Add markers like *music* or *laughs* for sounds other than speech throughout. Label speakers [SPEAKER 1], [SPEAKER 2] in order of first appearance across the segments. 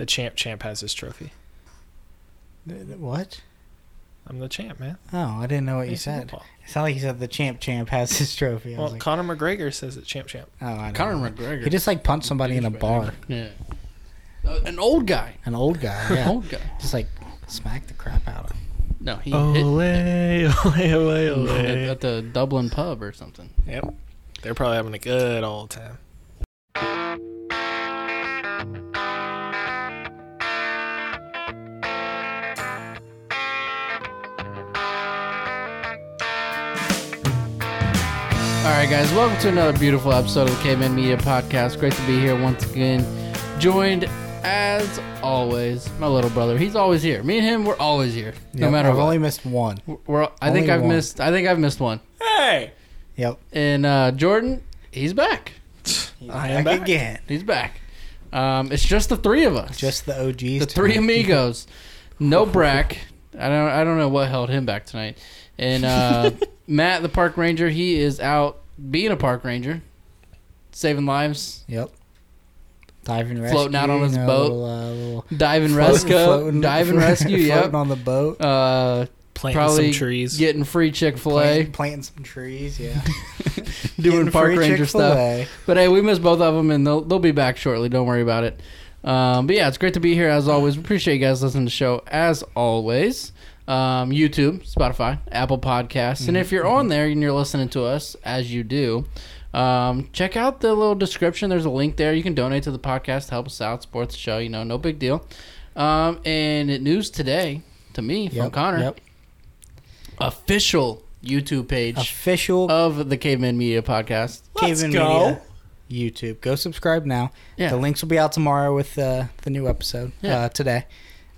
[SPEAKER 1] The champ champ has his trophy.
[SPEAKER 2] Th- th- What?
[SPEAKER 1] I'm the champ, man.
[SPEAKER 2] Oh, I didn't know what you
[SPEAKER 1] Fantasy
[SPEAKER 2] said.
[SPEAKER 1] football.
[SPEAKER 2] It sounded like you said the champ champ has his trophy. I
[SPEAKER 1] Well,
[SPEAKER 2] was like,
[SPEAKER 1] Conor McGregor says it champ champ.
[SPEAKER 2] oh, I don't
[SPEAKER 3] Conor
[SPEAKER 2] know.
[SPEAKER 3] McGregor.
[SPEAKER 2] He just like punched somebody in a bar.
[SPEAKER 3] Yeah. Uh, an old guy.
[SPEAKER 2] An old guy.
[SPEAKER 3] An
[SPEAKER 2] Yeah.
[SPEAKER 3] old guy.
[SPEAKER 2] Just like smacked the crap out of him.
[SPEAKER 3] No, he
[SPEAKER 1] Ole,
[SPEAKER 3] hit
[SPEAKER 1] ole, ole, *laughs*
[SPEAKER 3] at,
[SPEAKER 1] ole.
[SPEAKER 3] at the Dublin pub or something.
[SPEAKER 1] Yep. They're probably having a good old time.
[SPEAKER 3] Guys, welcome to another beautiful episode of the Caveman Media Podcast. Great to be here once again. Joined, as always, my little brother. He's always here. Me and him, we're always here, no
[SPEAKER 2] Yep,
[SPEAKER 3] matter
[SPEAKER 2] I've
[SPEAKER 3] what.
[SPEAKER 2] only missed one.
[SPEAKER 3] we're, I think
[SPEAKER 2] only
[SPEAKER 3] I've
[SPEAKER 2] one.
[SPEAKER 3] missed. I think I've missed one.
[SPEAKER 1] Hey!
[SPEAKER 2] Yep.
[SPEAKER 3] And uh, Jordan, he's back.
[SPEAKER 2] He's
[SPEAKER 1] I am back.
[SPEAKER 2] again.
[SPEAKER 3] He's back. Um, it's just the three of us.
[SPEAKER 2] Just the OGs.
[SPEAKER 3] the three
[SPEAKER 2] tonight.
[SPEAKER 3] amigos. *laughs* No Brack. I don't. I don't know what held him back tonight. And uh, *laughs* Matt, the park ranger, he is out being a park ranger, saving lives,
[SPEAKER 2] Yep. Diving rescue.
[SPEAKER 3] Floating out on his
[SPEAKER 2] you know,
[SPEAKER 3] boat.
[SPEAKER 2] Little, uh, little
[SPEAKER 3] dive and rescue,
[SPEAKER 2] floating- *laughs*
[SPEAKER 3] dive and rescue.
[SPEAKER 2] floating
[SPEAKER 3] Yep.
[SPEAKER 2] on the boat.
[SPEAKER 3] Uh,
[SPEAKER 1] Planting
[SPEAKER 3] Probably
[SPEAKER 1] some trees.
[SPEAKER 3] getting free Chick Fil A,
[SPEAKER 2] Planting, planting some trees. Yeah. *laughs*
[SPEAKER 3] doing
[SPEAKER 2] Getting
[SPEAKER 3] park ranger stuff.
[SPEAKER 2] Chick-fil-A.
[SPEAKER 3] But hey, we missed both of them, and they'll they'll be back shortly. Don't worry about it. Um, but yeah, it's great to be here as always. We appreciate you guys listening to the show as always. Um, YouTube, Spotify, Apple Podcasts, and if you're on there and you're listening to us as you do, um, check out the little description. There's a link there. You can donate to the podcast, help us out, support the show. You know, no big deal. Um, and news today to me from
[SPEAKER 2] Yep,
[SPEAKER 3] Connor,
[SPEAKER 2] Yep.
[SPEAKER 3] official YouTube page
[SPEAKER 2] Official
[SPEAKER 3] of the Caveman Media Podcast.
[SPEAKER 1] Let's
[SPEAKER 2] Caveman
[SPEAKER 1] go.
[SPEAKER 2] Media YouTube. Go subscribe now.
[SPEAKER 3] Yeah.
[SPEAKER 2] The links will be out tomorrow with uh, the new episode
[SPEAKER 3] Yeah.
[SPEAKER 2] uh, today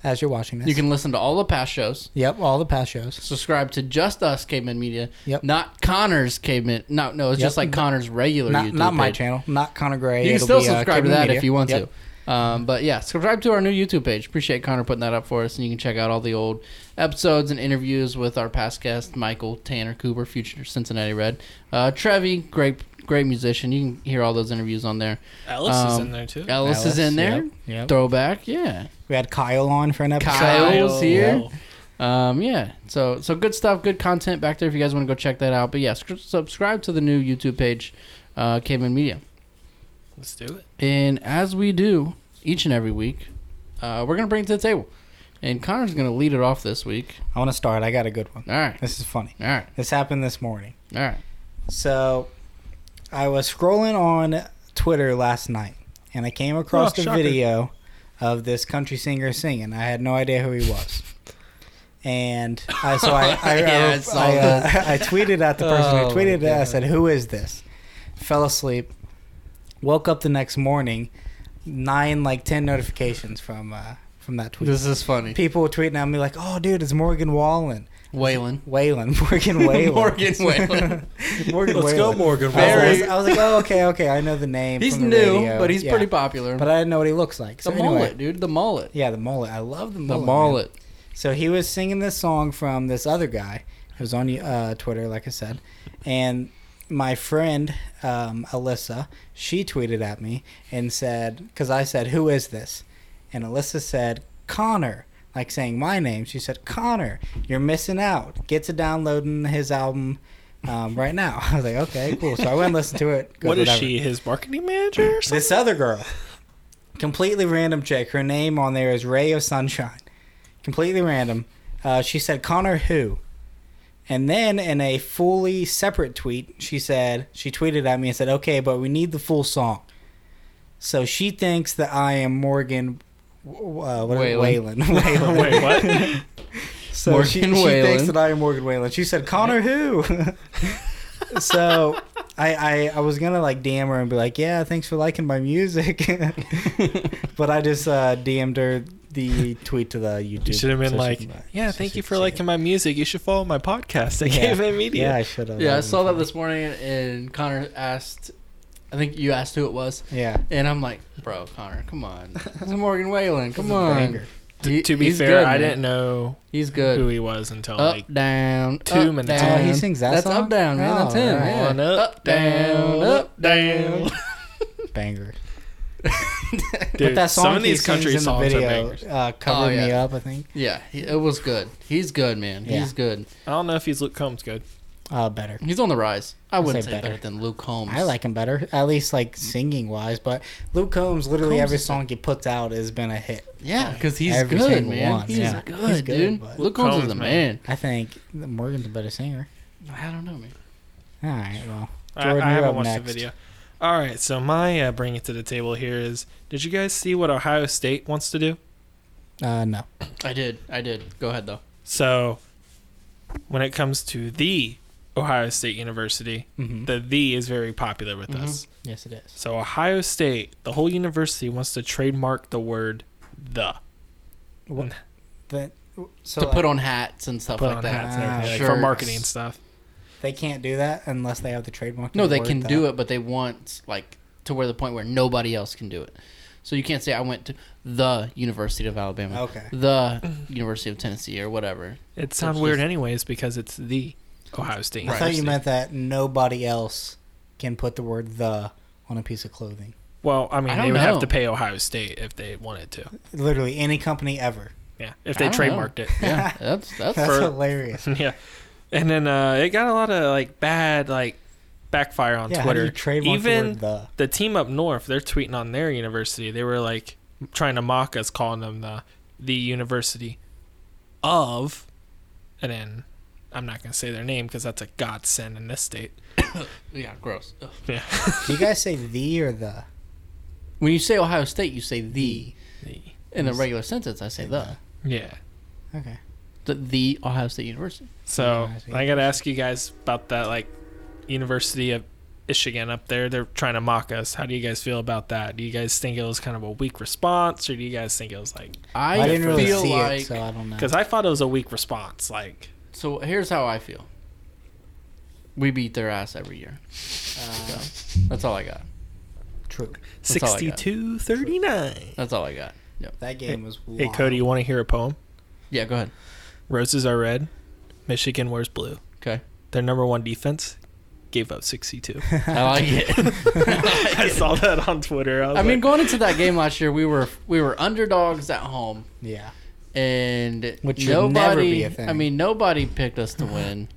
[SPEAKER 2] as you're watching this.
[SPEAKER 3] You can listen to all the past shows.
[SPEAKER 2] Yep, all the past shows.
[SPEAKER 3] Subscribe to just us Caveman Media.
[SPEAKER 2] Yep.
[SPEAKER 3] Not Connor's Caveman. No, no, it's
[SPEAKER 2] Yep.
[SPEAKER 3] just like Connor's regular
[SPEAKER 2] Not,
[SPEAKER 3] YouTube.
[SPEAKER 2] not my
[SPEAKER 3] page.
[SPEAKER 2] channel, not Connor Gray.
[SPEAKER 3] You can
[SPEAKER 2] It'll
[SPEAKER 3] still
[SPEAKER 2] be, uh,
[SPEAKER 3] subscribe to
[SPEAKER 2] Caveman
[SPEAKER 3] that
[SPEAKER 2] Media.
[SPEAKER 3] if you want
[SPEAKER 2] Yep.
[SPEAKER 3] to. Um, but yeah, subscribe to our new YouTube page. Appreciate Connor putting that up for us, and you can check out all the old episodes and interviews with our past guests, Michael, Tanner, Cooper, future Cincinnati Red, uh, Trevi, great, great musician. You can hear all those interviews on there.
[SPEAKER 1] Ellis is
[SPEAKER 3] Um,
[SPEAKER 1] in there too.
[SPEAKER 3] Ellis, is in there.
[SPEAKER 2] Yep. yep.
[SPEAKER 3] Throwback, yeah.
[SPEAKER 2] We had Kyle on for an episode.
[SPEAKER 3] Kyle's here.
[SPEAKER 1] Kyle.
[SPEAKER 3] Um, yeah. So so good stuff, good content back there if you guys want to go check that out. But yeah, sc- subscribe to the new YouTube page, uh, Caveman Media.
[SPEAKER 1] Let's do it.
[SPEAKER 3] And as we do each and every week, uh, we're gonna bring it to the table. And Connor's gonna lead it off this week.
[SPEAKER 2] I want to start. I got a good one.
[SPEAKER 3] All right.
[SPEAKER 2] This is funny.
[SPEAKER 3] All right.
[SPEAKER 2] This happened this morning.
[SPEAKER 3] All right.
[SPEAKER 2] So, I was scrolling on Twitter last night, and I came across
[SPEAKER 1] Oh,
[SPEAKER 2] the
[SPEAKER 1] shocker.
[SPEAKER 2] video of this country singer singing. I had no idea who he was. And I, so I, *laughs* I,
[SPEAKER 3] Yeah, I
[SPEAKER 2] I, I, uh. I tweeted at the person
[SPEAKER 3] Oh,
[SPEAKER 2] who tweeted it. I said, "Who is this?" Fell asleep. Woke up the next morning, nine like ten notifications from uh, from that tweet.
[SPEAKER 3] This is funny.
[SPEAKER 2] People were tweeting at me like, "Oh, dude, it's Morgan Wallen."
[SPEAKER 3] Waylon.
[SPEAKER 2] Whalen, *laughs* Morgan Whalen. *laughs*
[SPEAKER 3] Morgan Whalen. *laughs*
[SPEAKER 2] Morgan
[SPEAKER 1] Let's go,
[SPEAKER 2] Whalen.
[SPEAKER 1] Morgan.
[SPEAKER 2] I was, like- I was like, oh, okay, okay, I know the name.
[SPEAKER 3] He's
[SPEAKER 2] from the
[SPEAKER 3] new,
[SPEAKER 2] radio.
[SPEAKER 3] but he's
[SPEAKER 2] Yeah.
[SPEAKER 3] pretty popular.
[SPEAKER 2] But I didn't know what he looks like. So
[SPEAKER 3] the
[SPEAKER 2] anyway,
[SPEAKER 3] mullet, dude. The mullet.
[SPEAKER 2] Yeah, the mullet. I love the
[SPEAKER 3] The
[SPEAKER 2] mullet. man.
[SPEAKER 3] mullet.
[SPEAKER 2] So he was singing this song from this other guy who's on uh, Twitter, like I said, and my friend um, Alyssa, she tweeted at me and said, because I said, "Who is this?" And Alyssa said, "Connor." Like saying my name, she said, "Connor, you're missing out. Get to downloading his album um, right now." *laughs* I was like, "Okay, cool." So I went and listened to it.
[SPEAKER 1] What is
[SPEAKER 2] whatever.
[SPEAKER 1] she? His marketing manager? Or?
[SPEAKER 2] This other girl, completely random chick. Her name on there is Ray of Sunshine. Completely random. Uh, she said Connor who, and then in a fully separate tweet, she said she tweeted at me and said, "Okay, but we need the full song." So she thinks that I am Morgan. Uh, what
[SPEAKER 3] Whalen.
[SPEAKER 2] Whalen. Whalen. *laughs* *laughs*
[SPEAKER 1] Wait, what? *laughs*
[SPEAKER 2] So
[SPEAKER 3] Morgan
[SPEAKER 2] she, she
[SPEAKER 3] Whalen.
[SPEAKER 2] thinks that I am Morgan Whalen. She said, Connor who? so I, I I was gonna like DM her and be like, yeah, thanks for liking my music, but I just uh, DM'd her the tweet to the YouTube.
[SPEAKER 1] You should have been
[SPEAKER 2] so
[SPEAKER 1] like, yeah,
[SPEAKER 2] so
[SPEAKER 1] thank you for liking
[SPEAKER 2] it."
[SPEAKER 1] my music. You should follow my podcast at
[SPEAKER 2] Yeah.
[SPEAKER 1] KFM Media.
[SPEAKER 2] Yeah, I should have.
[SPEAKER 3] Yeah, I saw that this morning, and Connor asked. I think you asked who it was,
[SPEAKER 2] Yeah,
[SPEAKER 3] and I'm like, bro, Connor, come on, *laughs* it's Morgan Whalen, come on. He-
[SPEAKER 1] to be fair,
[SPEAKER 3] good,
[SPEAKER 1] I didn't know
[SPEAKER 3] He's good.
[SPEAKER 1] who he was until
[SPEAKER 3] up,
[SPEAKER 1] like
[SPEAKER 3] down,
[SPEAKER 1] two
[SPEAKER 3] up,
[SPEAKER 1] minutes
[SPEAKER 3] down.
[SPEAKER 2] Oh, he sings that
[SPEAKER 3] That's
[SPEAKER 2] song?
[SPEAKER 3] up, down, man. That's
[SPEAKER 2] Oh,
[SPEAKER 3] him.
[SPEAKER 2] right.
[SPEAKER 3] Yeah.
[SPEAKER 1] On up,
[SPEAKER 3] down,
[SPEAKER 1] down,
[SPEAKER 3] up, down. *laughs*
[SPEAKER 2] banger. *laughs*
[SPEAKER 1] Dude,
[SPEAKER 2] that song
[SPEAKER 1] some of these
[SPEAKER 2] sings
[SPEAKER 1] country
[SPEAKER 2] in the
[SPEAKER 1] songs are
[SPEAKER 2] video,
[SPEAKER 1] bangers.
[SPEAKER 2] uh, "Cover
[SPEAKER 3] Oh,
[SPEAKER 2] Me. Up," I think.
[SPEAKER 3] Yeah, he, it was good. He's good, man.
[SPEAKER 2] Yeah.
[SPEAKER 3] He's good.
[SPEAKER 1] I don't know if he's Luke Combs good.
[SPEAKER 2] Uh, better.
[SPEAKER 3] He's on the rise. I wouldn't
[SPEAKER 2] say
[SPEAKER 3] say better.
[SPEAKER 2] better.
[SPEAKER 3] than Luke Combs.
[SPEAKER 2] I like him better, at least like singing wise. But Luke Combs, literally
[SPEAKER 3] Combs
[SPEAKER 2] every
[SPEAKER 3] is
[SPEAKER 2] song he puts out has been a hit.
[SPEAKER 3] Yeah, because he's
[SPEAKER 2] Every
[SPEAKER 3] good,
[SPEAKER 2] single
[SPEAKER 3] man.
[SPEAKER 2] one,
[SPEAKER 3] He's,
[SPEAKER 2] yeah.
[SPEAKER 3] good,
[SPEAKER 2] He's good,
[SPEAKER 3] dude.
[SPEAKER 2] but-
[SPEAKER 3] Luke Combs is
[SPEAKER 1] Combs,
[SPEAKER 3] the
[SPEAKER 1] man.
[SPEAKER 3] man.
[SPEAKER 2] I think Morgan's a better singer.
[SPEAKER 3] I don't know, man.
[SPEAKER 2] All right, well,
[SPEAKER 1] I,
[SPEAKER 2] Jordan,
[SPEAKER 1] I
[SPEAKER 2] you're
[SPEAKER 1] haven't
[SPEAKER 2] up
[SPEAKER 1] watched
[SPEAKER 2] next.
[SPEAKER 1] the video. All right, so my uh, bring it to the table here is: Did you guys see what Ohio State wants to do?
[SPEAKER 2] uh, no.
[SPEAKER 3] I did. I did. Go ahead though.
[SPEAKER 1] So, when it comes to the Ohio State University,
[SPEAKER 2] hmm
[SPEAKER 1] the "the" is very popular with
[SPEAKER 3] Mhm.
[SPEAKER 1] us.
[SPEAKER 2] Yes, it is.
[SPEAKER 1] So Ohio State, the whole university wants to trademark the word "the."
[SPEAKER 2] What? The, so
[SPEAKER 3] to
[SPEAKER 2] like,
[SPEAKER 3] put on hats and stuff like that.
[SPEAKER 1] hats and like, for marketing stuff.
[SPEAKER 2] they can't do that unless they have the trademark.
[SPEAKER 3] No, they can do it, but they want like to where the point where nobody else can do it. So you can't say I went to the University of Alabama,
[SPEAKER 2] Okay.
[SPEAKER 3] the University of Tennessee, or whatever.
[SPEAKER 1] It sounds weird
[SPEAKER 3] just-
[SPEAKER 1] anyways because it's the Ohio State.
[SPEAKER 2] I thought you meant that nobody else can put the word "the" on a piece of clothing.
[SPEAKER 1] Well, I mean,
[SPEAKER 3] I
[SPEAKER 1] they
[SPEAKER 3] don't
[SPEAKER 1] would have to pay Ohio State if they wanted to.
[SPEAKER 2] Literally any company ever.
[SPEAKER 1] Yeah, if they
[SPEAKER 3] don't know.
[SPEAKER 1] trademarked it.
[SPEAKER 3] Yeah, *laughs* that's that's
[SPEAKER 2] That's
[SPEAKER 1] For-
[SPEAKER 2] hilarious. *laughs*
[SPEAKER 1] yeah, and then uh, it got a lot of like bad like backfire on
[SPEAKER 2] yeah,
[SPEAKER 1] Twitter.
[SPEAKER 2] you trademark
[SPEAKER 1] Even
[SPEAKER 2] the word "the"?
[SPEAKER 1] the team up north, they're tweeting on their university. They were like trying to mock us, calling them the the University of, and then I'm not gonna say their name because that's a godsend in this state. *coughs*
[SPEAKER 3] yeah, gross. Ugh.
[SPEAKER 1] Yeah,
[SPEAKER 2] Do *laughs* you guys say "the" or "the"?
[SPEAKER 3] When you say Ohio State, you say the.
[SPEAKER 1] The-
[SPEAKER 3] In a regular sentence, I say the.
[SPEAKER 1] yeah.
[SPEAKER 2] Okay.
[SPEAKER 3] The, the Ohio State University.
[SPEAKER 1] So
[SPEAKER 2] Yeah, I.
[SPEAKER 1] I gotta ask you guys about that, like University of Michigan up there. They're trying to mock us. How do you guys feel about that? Do you guys think it was kind of a weak response, or do you guys think it was like?
[SPEAKER 3] I,
[SPEAKER 2] I, didn't really
[SPEAKER 3] feel
[SPEAKER 2] see
[SPEAKER 3] like
[SPEAKER 2] it, so I don't know.
[SPEAKER 1] Because I thought it was a weak response. Like,
[SPEAKER 3] so. Here's how I feel. We beat their ass every year.
[SPEAKER 2] Uh,
[SPEAKER 3] That's all I got.
[SPEAKER 2] true.
[SPEAKER 3] That's all I got.
[SPEAKER 1] 62 39.
[SPEAKER 3] That's all I got.
[SPEAKER 2] That game was.
[SPEAKER 1] Hey. Cody, you want to hear a poem?
[SPEAKER 3] Yeah, go ahead.
[SPEAKER 1] Roses are red, Michigan wears blue.
[SPEAKER 3] Okay.
[SPEAKER 1] Their number one defense gave up 62. *laughs*
[SPEAKER 3] I like *laughs* *laughs* it.
[SPEAKER 1] I saw that on Twitter. I, was
[SPEAKER 3] I mean,
[SPEAKER 1] like,
[SPEAKER 3] going into that game last year, we were we were underdogs at home,
[SPEAKER 2] Yeah.
[SPEAKER 3] And
[SPEAKER 2] Which should
[SPEAKER 3] nobody.
[SPEAKER 2] never be a thing.
[SPEAKER 3] I mean, nobody picked us to win.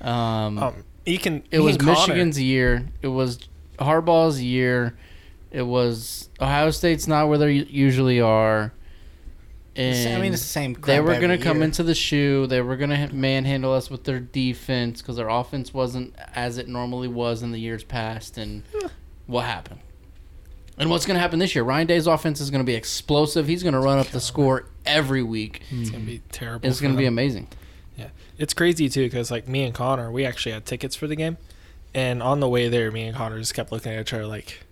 [SPEAKER 3] Um,
[SPEAKER 1] um, you can.
[SPEAKER 3] it was
[SPEAKER 1] Ian Connor-
[SPEAKER 3] Michigan's year. It was Harbaugh's year. It was Ohio State's not where they usually are. And
[SPEAKER 2] I mean, it's the same.
[SPEAKER 3] they were going to come
[SPEAKER 2] year.
[SPEAKER 3] into the shoe. They were going to manhandle us with their defense because their offense wasn't as it normally was in the years past. And what happened? And what's going to happen this year? Ryan Day's offense is going to be explosive. He's going to run up the score every week.
[SPEAKER 1] It's gonna be terrible.
[SPEAKER 3] It's going to be amazing.
[SPEAKER 1] Yeah, It's crazy too because like me and Connor, we actually had tickets for the game, and on the way there, me and Connor just kept looking at each other like,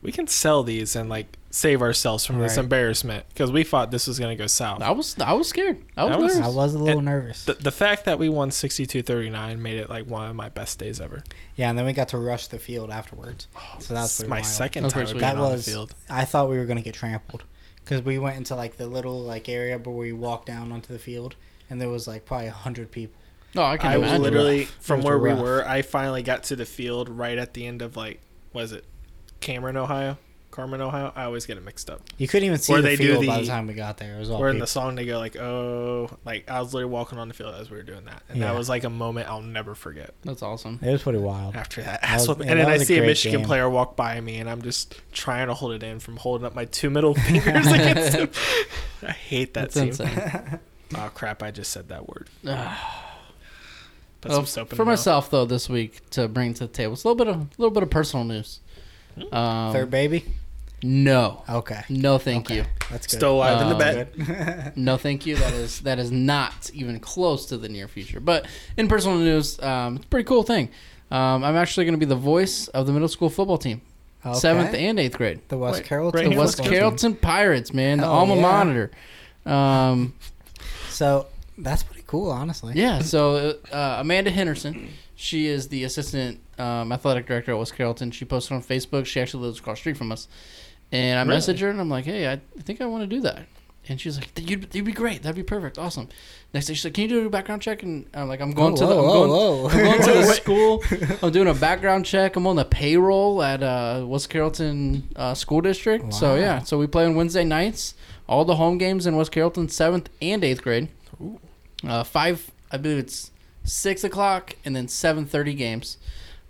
[SPEAKER 1] we can sell these and like save ourselves from this
[SPEAKER 2] Right.
[SPEAKER 1] embarrassment because we thought this was gonna go south.
[SPEAKER 3] I was I was scared. I was,
[SPEAKER 1] I was-
[SPEAKER 3] nervous.
[SPEAKER 2] I was a little
[SPEAKER 1] And
[SPEAKER 2] nervous.
[SPEAKER 1] The, the fact that we won 62-39 made it like one of my best days ever.
[SPEAKER 2] yeah, and then we got to rush the field afterwards. Oh, so that's
[SPEAKER 1] It's
[SPEAKER 2] pretty
[SPEAKER 1] my
[SPEAKER 2] wild.
[SPEAKER 1] second
[SPEAKER 3] That's
[SPEAKER 1] time
[SPEAKER 3] pretty
[SPEAKER 1] being
[SPEAKER 3] sweet.
[SPEAKER 2] That
[SPEAKER 1] on
[SPEAKER 2] was.
[SPEAKER 1] the field.
[SPEAKER 2] I thought we were gonna get trampled because we went into like the little like area where we walked down onto the field, and there was like probably a hundred people.
[SPEAKER 3] No, I can
[SPEAKER 1] I was
[SPEAKER 3] imagine.
[SPEAKER 1] literally
[SPEAKER 2] Rough.
[SPEAKER 1] from
[SPEAKER 2] It was
[SPEAKER 1] where we were. I finally got to the field right at the end of like, was it Cameron, Ohio, Carmen, Ohio? I always get it mixed up.
[SPEAKER 2] You couldn't even see
[SPEAKER 1] Where
[SPEAKER 2] the
[SPEAKER 1] they do
[SPEAKER 2] field by
[SPEAKER 1] the-
[SPEAKER 2] the time we got there. It was all
[SPEAKER 1] Where in the song they go like, oh, like I was literally walking on the field as we were doing that, and
[SPEAKER 2] Yeah.
[SPEAKER 1] that was like a moment I'll never forget.
[SPEAKER 3] That's awesome.
[SPEAKER 2] It was pretty wild.
[SPEAKER 1] After that,
[SPEAKER 2] That was-
[SPEAKER 1] Asshole-
[SPEAKER 2] yeah,
[SPEAKER 1] and then I see a Michigan
[SPEAKER 2] game.
[SPEAKER 1] player walk by me, and I'm just trying to hold it in from holding up my two middle *laughs* fingers against him. *laughs* I hate that
[SPEAKER 3] That's
[SPEAKER 1] scene.
[SPEAKER 3] insane. *laughs*
[SPEAKER 1] Oh crap! I just said that word. *sighs* Put
[SPEAKER 3] Well,
[SPEAKER 1] some soap in
[SPEAKER 3] for myself though, this week to bring to the table, it's a little bit of a little bit of personal news. Um,
[SPEAKER 2] Third baby.
[SPEAKER 3] No,
[SPEAKER 2] Okay.
[SPEAKER 3] no, thank
[SPEAKER 2] Okay.
[SPEAKER 3] you,
[SPEAKER 2] That's good.
[SPEAKER 1] Still alive in the
[SPEAKER 3] Um,
[SPEAKER 1] bed.
[SPEAKER 3] No, *laughs* thank you. That is that is not even close to the near future. But in personal news, um, it's a pretty cool thing. Um, I'm actually going to be the voice of the middle school football team,
[SPEAKER 2] Okay.
[SPEAKER 3] seventh and eighth grade.
[SPEAKER 2] The West
[SPEAKER 1] Wait,
[SPEAKER 2] Carrollton.
[SPEAKER 1] right
[SPEAKER 3] The West
[SPEAKER 1] let's.
[SPEAKER 3] Carrollton Pirates, man, the
[SPEAKER 2] Hell
[SPEAKER 3] alma
[SPEAKER 2] yeah.
[SPEAKER 3] mater. Um,
[SPEAKER 2] So that's pretty cool, honestly.
[SPEAKER 3] Yeah, so uh, Amanda Henderson, she is the assistant um, athletic director at West Carrollton. She posted on Facebook. She actually lives across the street from us. And I
[SPEAKER 1] Really?
[SPEAKER 3] messaged her and I'm like, hey, I think I want to do that. And she's like, "You'd, you'd be great. That'd be perfect. Awesome." Next day, she's like, "Can you do a background check?" And I'm like, "I'm going
[SPEAKER 2] Oh,
[SPEAKER 3] to the, I'm going,
[SPEAKER 2] whoa,
[SPEAKER 3] I'm going to the *laughs* school. I'm doing a background check. I'm on the payroll at uh, West Carrollton uh, School District. So yeah, so we play on Wednesday nights. All the home games in West Carrollton, seventh and eighth grade. Uh, five, I believe it's six o'clock, and then seven thirty games.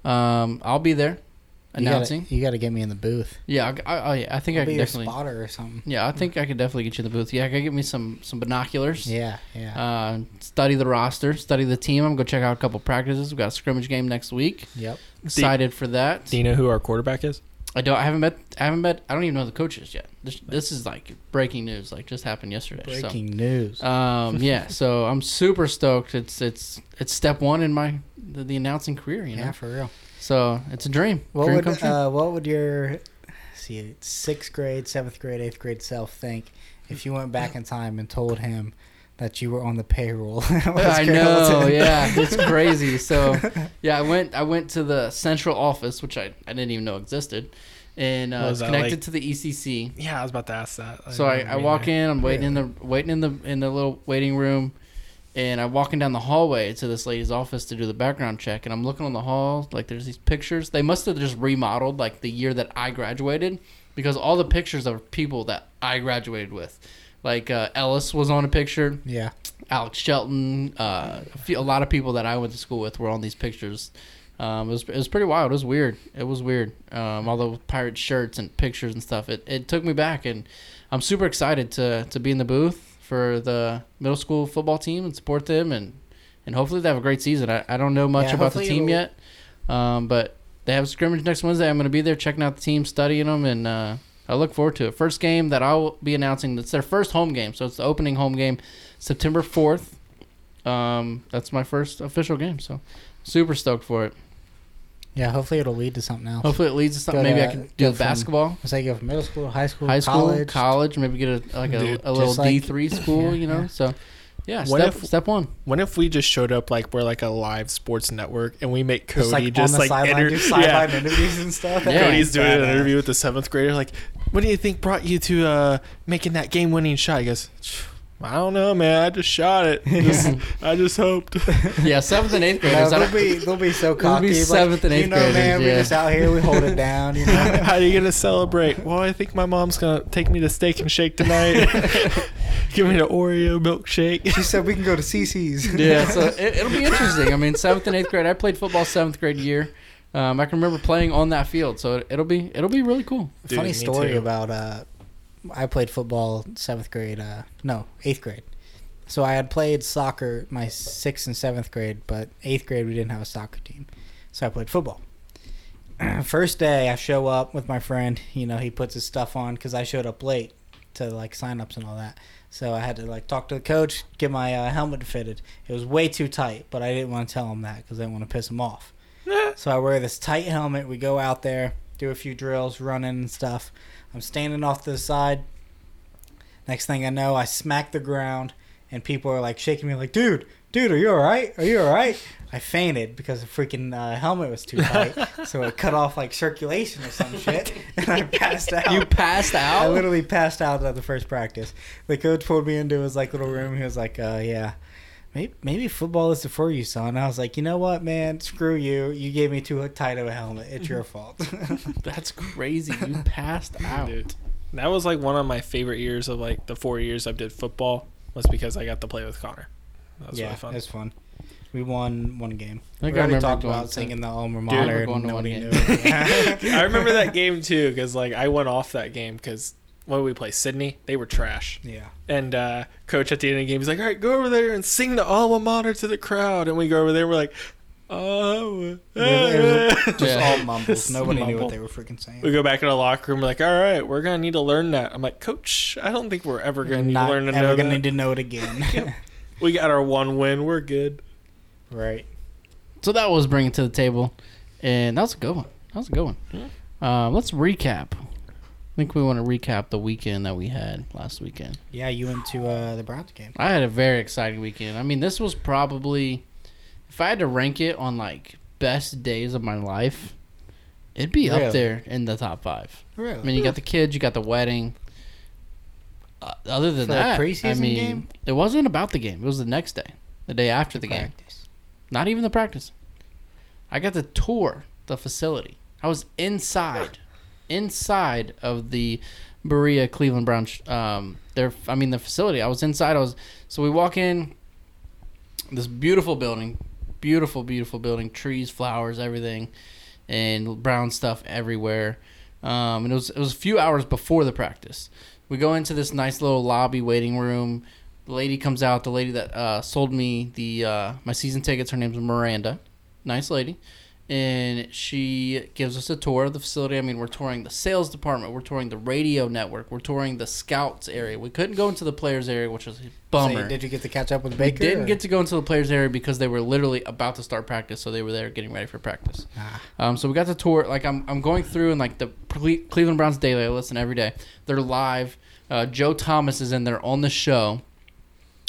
[SPEAKER 3] Um, I'll be there announcing.
[SPEAKER 2] You got to get me in the booth.
[SPEAKER 3] Yeah, I, I, I, I think
[SPEAKER 2] I'll
[SPEAKER 3] I
[SPEAKER 2] be
[SPEAKER 3] can
[SPEAKER 2] your
[SPEAKER 3] definitely.
[SPEAKER 2] spotter or something.
[SPEAKER 3] Yeah, I think I could definitely get you in the booth. Yeah, I gotta get me some some binoculars.
[SPEAKER 2] Yeah, yeah.
[SPEAKER 3] Uh, study the roster, study the team. I'm gonna go check out a couple practices. We've got a scrimmage game next week.
[SPEAKER 2] yep.
[SPEAKER 3] Excited for that.
[SPEAKER 1] Do you know who our quarterback is?
[SPEAKER 3] I don't. I haven't met. I haven't met. I don't even know the coaches yet. This, this is like breaking news. Like just happened yesterday.
[SPEAKER 2] Breaking news.
[SPEAKER 3] Um, yeah. *laughs* So I'm super stoked. It's it's it's step one in my the, the announcing career. You know.
[SPEAKER 2] yeah, for real.
[SPEAKER 3] So it's a dream.
[SPEAKER 2] What
[SPEAKER 3] dream
[SPEAKER 2] would
[SPEAKER 3] come true.
[SPEAKER 2] uh, what would your see sixth grade, seventh grade, eighth grade self think if you went back in time and told him that you were on the payroll? *laughs*
[SPEAKER 3] I know, yeah, it's *laughs* crazy. So, yeah, I went. I went to the central office, which I, I didn't even know existed, and uh,
[SPEAKER 1] was
[SPEAKER 3] it's connected
[SPEAKER 1] like-
[SPEAKER 3] to the ECC.
[SPEAKER 1] Yeah, I was about to ask that.
[SPEAKER 3] So I, I walk in. I'm waiting in the waiting in the in the little waiting room, and I'm walking down the hallway to this lady's office to do the background check. And I'm looking on the hall, like there's these pictures. They must have just remodeled like the year that I graduated, because all the pictures are people that I graduated with. Like uh, Ellis was on a picture.
[SPEAKER 2] Yeah.
[SPEAKER 3] Alex Shelton, uh, a, few, a lot of people that I went to school with were on these pictures. Um, it was it was pretty wild. It was weird. It was weird. Um, all the pirate shirts and pictures and stuff. It, it took me back, and I'm super excited to to be in the booth for the middle school football team and support them, and and hopefully they have a great season. I, I don't know much
[SPEAKER 2] Yeah,
[SPEAKER 3] about the team yet, um, but they have a scrimmage next Wednesday. I'm going to be there checking out the team, studying them, and uh, I look forward to it. First game that I'll be announcing. It's their first home game, so it's the opening home game, September 4th. Um, that's my first official game, so super stoked for it.
[SPEAKER 2] Yeah. Hopefully it'll lead to something else.
[SPEAKER 3] Hopefully it leads to something.
[SPEAKER 2] Go
[SPEAKER 3] Maybe I
[SPEAKER 2] to-
[SPEAKER 3] can
[SPEAKER 2] go
[SPEAKER 3] do
[SPEAKER 2] from
[SPEAKER 3] basketball,
[SPEAKER 2] It's like you go from middle school, high school,
[SPEAKER 3] high school,
[SPEAKER 2] college.
[SPEAKER 3] college. Maybe get a like a, a little
[SPEAKER 2] like-
[SPEAKER 3] D three school,
[SPEAKER 2] yeah,
[SPEAKER 3] you know.
[SPEAKER 2] yeah.
[SPEAKER 3] So yeah,
[SPEAKER 1] What
[SPEAKER 3] step
[SPEAKER 1] if-
[SPEAKER 3] step one.
[SPEAKER 1] What if we just showed up like we're like a live sports network and we make
[SPEAKER 2] Just
[SPEAKER 1] Cody
[SPEAKER 2] like
[SPEAKER 1] just
[SPEAKER 2] on the
[SPEAKER 1] like
[SPEAKER 2] sideline,
[SPEAKER 1] enter-
[SPEAKER 2] do sideline
[SPEAKER 1] yeah.
[SPEAKER 2] interviews and stuff. *laughs*
[SPEAKER 3] Yeah.
[SPEAKER 1] Cody's doing an interview with the seventh grader. Like, what do you think brought you to uh, making that game-winning shot? He goes, I don't know, man. I just shot it. *laughs* Just- I just hoped. *laughs*
[SPEAKER 3] Yeah, seventh and eighth
[SPEAKER 2] No,
[SPEAKER 3] graders. I
[SPEAKER 2] they'll
[SPEAKER 3] don't-
[SPEAKER 2] be they'll be so *laughs*
[SPEAKER 3] It'll be
[SPEAKER 2] cocky. like,
[SPEAKER 3] seventh and eighth
[SPEAKER 2] you know,
[SPEAKER 3] graders,
[SPEAKER 2] man,
[SPEAKER 3] yeah.
[SPEAKER 2] we're just out here. We hold it down. You know.
[SPEAKER 1] How are you gonna celebrate? Well, I think my mom's gonna take me to Steak and Shake tonight. Give me the Oreo milkshake.
[SPEAKER 2] she said we can go to CC's.
[SPEAKER 3] yeah, so it, it'll be interesting. I mean, seventh and eighth grade. I played football seventh grade year. Um, I can remember playing on that field, so it, it'll be it'll be really cool.
[SPEAKER 1] Dude,
[SPEAKER 2] Funny
[SPEAKER 1] me
[SPEAKER 2] story
[SPEAKER 1] too.
[SPEAKER 2] about uh, I played football seventh grade. Uh, no, eighth grade. So I had played soccer my sixth and seventh grade, but eighth grade we didn't have a soccer team, so I played football. *clears throat* First day, I show up with my friend. You know, he puts his stuff on because I showed up late to like sign-ups and all that. So I had to like talk to the coach, get my uh, helmet fitted. It was way too tight, but I didn't want to tell him that because I didn't want to piss him off. *laughs* so I wear this tight helmet. We go out there, do a few drills, running and stuff. I'm standing off to the side. Next thing I know, I smack the ground, and people are like shaking me, like, "Dude, dude, are you all right? Are you all right?" I fainted because the freaking uh, helmet was too tight, *laughs* so it cut off like circulation or some shit, *laughs* and I passed out.
[SPEAKER 3] You passed out.
[SPEAKER 2] I literally passed out at the first practice. The coach pulled me into his like little room. He was like, uh, "Yeah, maybe, maybe football is for you, son." I was like, "You know what, man? Screw you. You gave me too tight of a helmet. It's your fault." *laughs* *laughs*
[SPEAKER 3] That's crazy. You passed out.
[SPEAKER 1] Dude, that was like one of my favorite years of like the four years I did football was because I got to play with Connor. That was
[SPEAKER 2] yeah,
[SPEAKER 1] really fun.
[SPEAKER 2] it was fun. We won one game.
[SPEAKER 3] I think
[SPEAKER 2] we
[SPEAKER 3] I
[SPEAKER 2] already
[SPEAKER 3] remember
[SPEAKER 2] talked about
[SPEAKER 3] to-
[SPEAKER 2] singing the alma mater.
[SPEAKER 3] we're
[SPEAKER 2] and
[SPEAKER 3] going to one
[SPEAKER 2] nobody knew. *laughs*
[SPEAKER 1] I remember that game too because like I went off that game because what did we play? Sidney. They were trash.
[SPEAKER 2] yeah.
[SPEAKER 1] And uh, coach at the end of the game, he's like, "All right, go over there and sing the alma mater to the crowd." And we go over there, we're like, "Oh."
[SPEAKER 2] It was *laughs* just
[SPEAKER 3] Yeah.
[SPEAKER 2] all *laughs* mumbles.
[SPEAKER 1] Just
[SPEAKER 2] Nobody knew what they were freaking saying.
[SPEAKER 1] We go back in the locker room. We're like, "All right, we're gonna need to learn that." I'm like, "Coach, I don't think we're ever gonna need
[SPEAKER 2] Not
[SPEAKER 1] to learn to
[SPEAKER 2] ever
[SPEAKER 1] know
[SPEAKER 2] gonna
[SPEAKER 1] that.
[SPEAKER 2] need to know it again. *laughs*
[SPEAKER 1] We got our one win. We're good."
[SPEAKER 2] right.
[SPEAKER 3] So that was bringing to the table, and that was a good one. That was a good one. Uh, let's recap. I think we want to recap the weekend that we had last weekend.
[SPEAKER 2] Yeah, you went to uh, the Browns game.
[SPEAKER 3] I had a very exciting weekend. I mean, this was probably, if I had to rank it on like best days of my life, it'd be
[SPEAKER 2] Really?
[SPEAKER 3] up there in the top five.
[SPEAKER 2] Really?
[SPEAKER 3] I mean, you got the kids, you got the wedding. uh, other than
[SPEAKER 2] For
[SPEAKER 3] that, I
[SPEAKER 2] preseason
[SPEAKER 3] mean,
[SPEAKER 2] game?
[SPEAKER 3] it wasn't about the game. It was the next day, the day after the game. Not even the practice. I got to tour the facility. I was inside, inside of the Berea Cleveland Browns. Um, their, I mean, the facility. I was inside. I was so we walk in this beautiful building, beautiful, beautiful building. Trees, flowers, everything, and brown stuff everywhere. Um, and it was it was a few hours before the practice. We go into this nice little lobby waiting room. The lady comes out. The lady that uh, sold me the uh, my season tickets. Her name's Miranda. Nice lady. And she gives us a tour of the facility. I mean, we're touring the sales department. We're touring the radio network. We're touring the scouts area. We couldn't go into the players area, which was a bummer.
[SPEAKER 2] So, did you get to catch up with
[SPEAKER 3] we
[SPEAKER 2] Baker?
[SPEAKER 3] didn't
[SPEAKER 2] or-
[SPEAKER 3] get to go into the players area because they were literally about to start practice, so they were there getting ready for practice.
[SPEAKER 2] Ah.
[SPEAKER 3] Um, so we got to tour. Like I'm, I'm going through and like the Cle- Cleveland Browns daily. I listen every day. They're live. Uh, Joe Thomas is in there on the show.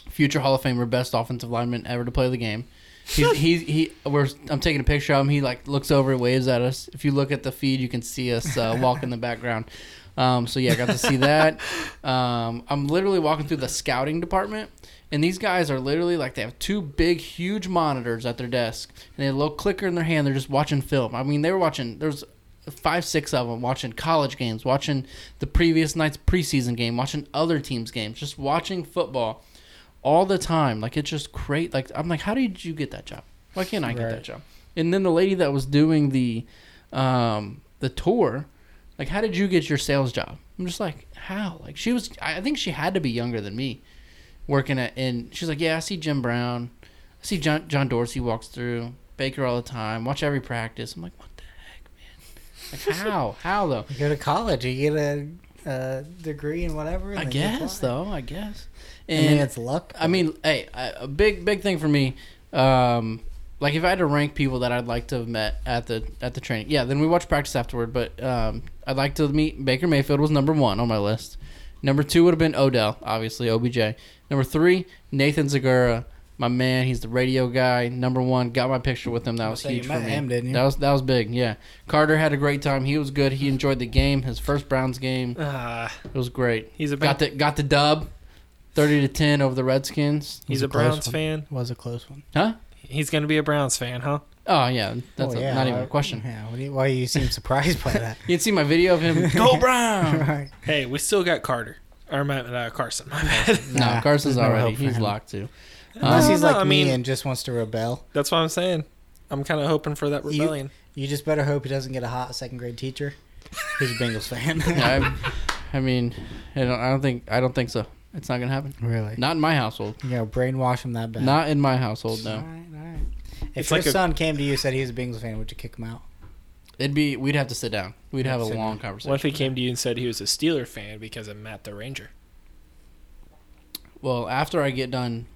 [SPEAKER 3] Future Hall of Famer, best offensive lineman ever to play the game. He's, he he. We're I'm taking a picture of him. He like looks over, and waves at us. If you look at the feed, you can see us uh, *laughs* walk in the background. Um, so yeah, I got to see that. Um, I'm literally walking through the scouting department, and these guys are literally like they have two big, huge monitors at their desk, and they have a little clicker in their hand. They're just watching film. I mean, they were watching. There's five, six of them watching college games, watching the previous night's preseason game, watching other teams' games, just watching football all the time. Like it's just great. Like I'm like, how did you get that job? Why can't I get that job? And then the lady that was doing the um, the tour, like, how did you get your sales job? I'm just like, how? Like she was. I think she had to be younger than me, working at. And she's like, yeah, I see Jim Brown, I see John John Dorsey walks through Baker all the time. Watch every practice. I'm like, what the heck, man? Like *laughs* how? how though?
[SPEAKER 2] You go to college, you get a, a degree in whatever. and
[SPEAKER 3] I guess though. I guess.
[SPEAKER 2] I
[SPEAKER 3] And
[SPEAKER 2] mean, it's luck.
[SPEAKER 3] I mean, hey, a big big thing for me. Um, like if I had to rank people that I'd like to have met at the at the training, yeah. Then we watch practice afterward. But um, I'd like to meet Baker Mayfield was number one on my list. Number two would have been Odell, obviously OBJ. Number three, Nathan Zegura, my man. He's the radio guy. Number one, got my picture with him. That was
[SPEAKER 2] So you
[SPEAKER 3] huge for me.
[SPEAKER 2] him, didn't you?
[SPEAKER 3] That was that was big. Yeah, Carter had a great time. He was good. He enjoyed the game. His first Browns game.
[SPEAKER 1] Ah,
[SPEAKER 3] It was great.
[SPEAKER 1] he's a
[SPEAKER 3] Got the got the dub, thirty to ten over the Redskins.
[SPEAKER 1] he's a
[SPEAKER 2] a
[SPEAKER 1] Browns fan.
[SPEAKER 2] was a close one.
[SPEAKER 3] Huh?
[SPEAKER 1] He's gonna be a Browns fan, huh?
[SPEAKER 3] Oh yeah, that's
[SPEAKER 2] Oh,
[SPEAKER 3] a-
[SPEAKER 2] yeah,
[SPEAKER 3] not even a question.
[SPEAKER 2] Yeah, what do you, why you seem surprised by that? *laughs*
[SPEAKER 3] You can see my video of him. *laughs* Go Brown! *laughs*
[SPEAKER 2] right.
[SPEAKER 1] Hey, we still got Carter. Or my, uh, Carson. My bad.
[SPEAKER 3] no,
[SPEAKER 2] Nah,
[SPEAKER 3] Carson's
[SPEAKER 2] there's no
[SPEAKER 3] already. He's
[SPEAKER 2] him.
[SPEAKER 3] locked too.
[SPEAKER 2] Unless
[SPEAKER 3] Um,
[SPEAKER 2] he's
[SPEAKER 1] no,
[SPEAKER 2] like
[SPEAKER 1] I
[SPEAKER 2] me
[SPEAKER 1] mean-
[SPEAKER 2] and just wants to rebel.
[SPEAKER 1] That's what I'm saying. I'm kind of hoping for that
[SPEAKER 2] You-
[SPEAKER 1] rebellion.
[SPEAKER 2] You just better hope he doesn't get a hot second grade teacher He's a Bengals fan.
[SPEAKER 3] I, I mean, I don't, I don't think I don't think so. It's not gonna happen.
[SPEAKER 2] really?
[SPEAKER 3] Not in my household.
[SPEAKER 2] You know, brainwash him that bad.
[SPEAKER 3] Not in my household.
[SPEAKER 2] All
[SPEAKER 3] No.
[SPEAKER 2] right, all right. If
[SPEAKER 1] It's
[SPEAKER 2] your
[SPEAKER 1] like a-
[SPEAKER 2] son came to you and said he was a Bengals fan, would you kick him out?
[SPEAKER 3] It'd be. We'd have to sit down. We'd have a long
[SPEAKER 2] down.
[SPEAKER 3] conversation.
[SPEAKER 1] What if he came to you and said he was a Steeler fan because of Matt the Ranger?
[SPEAKER 3] Well, after I get done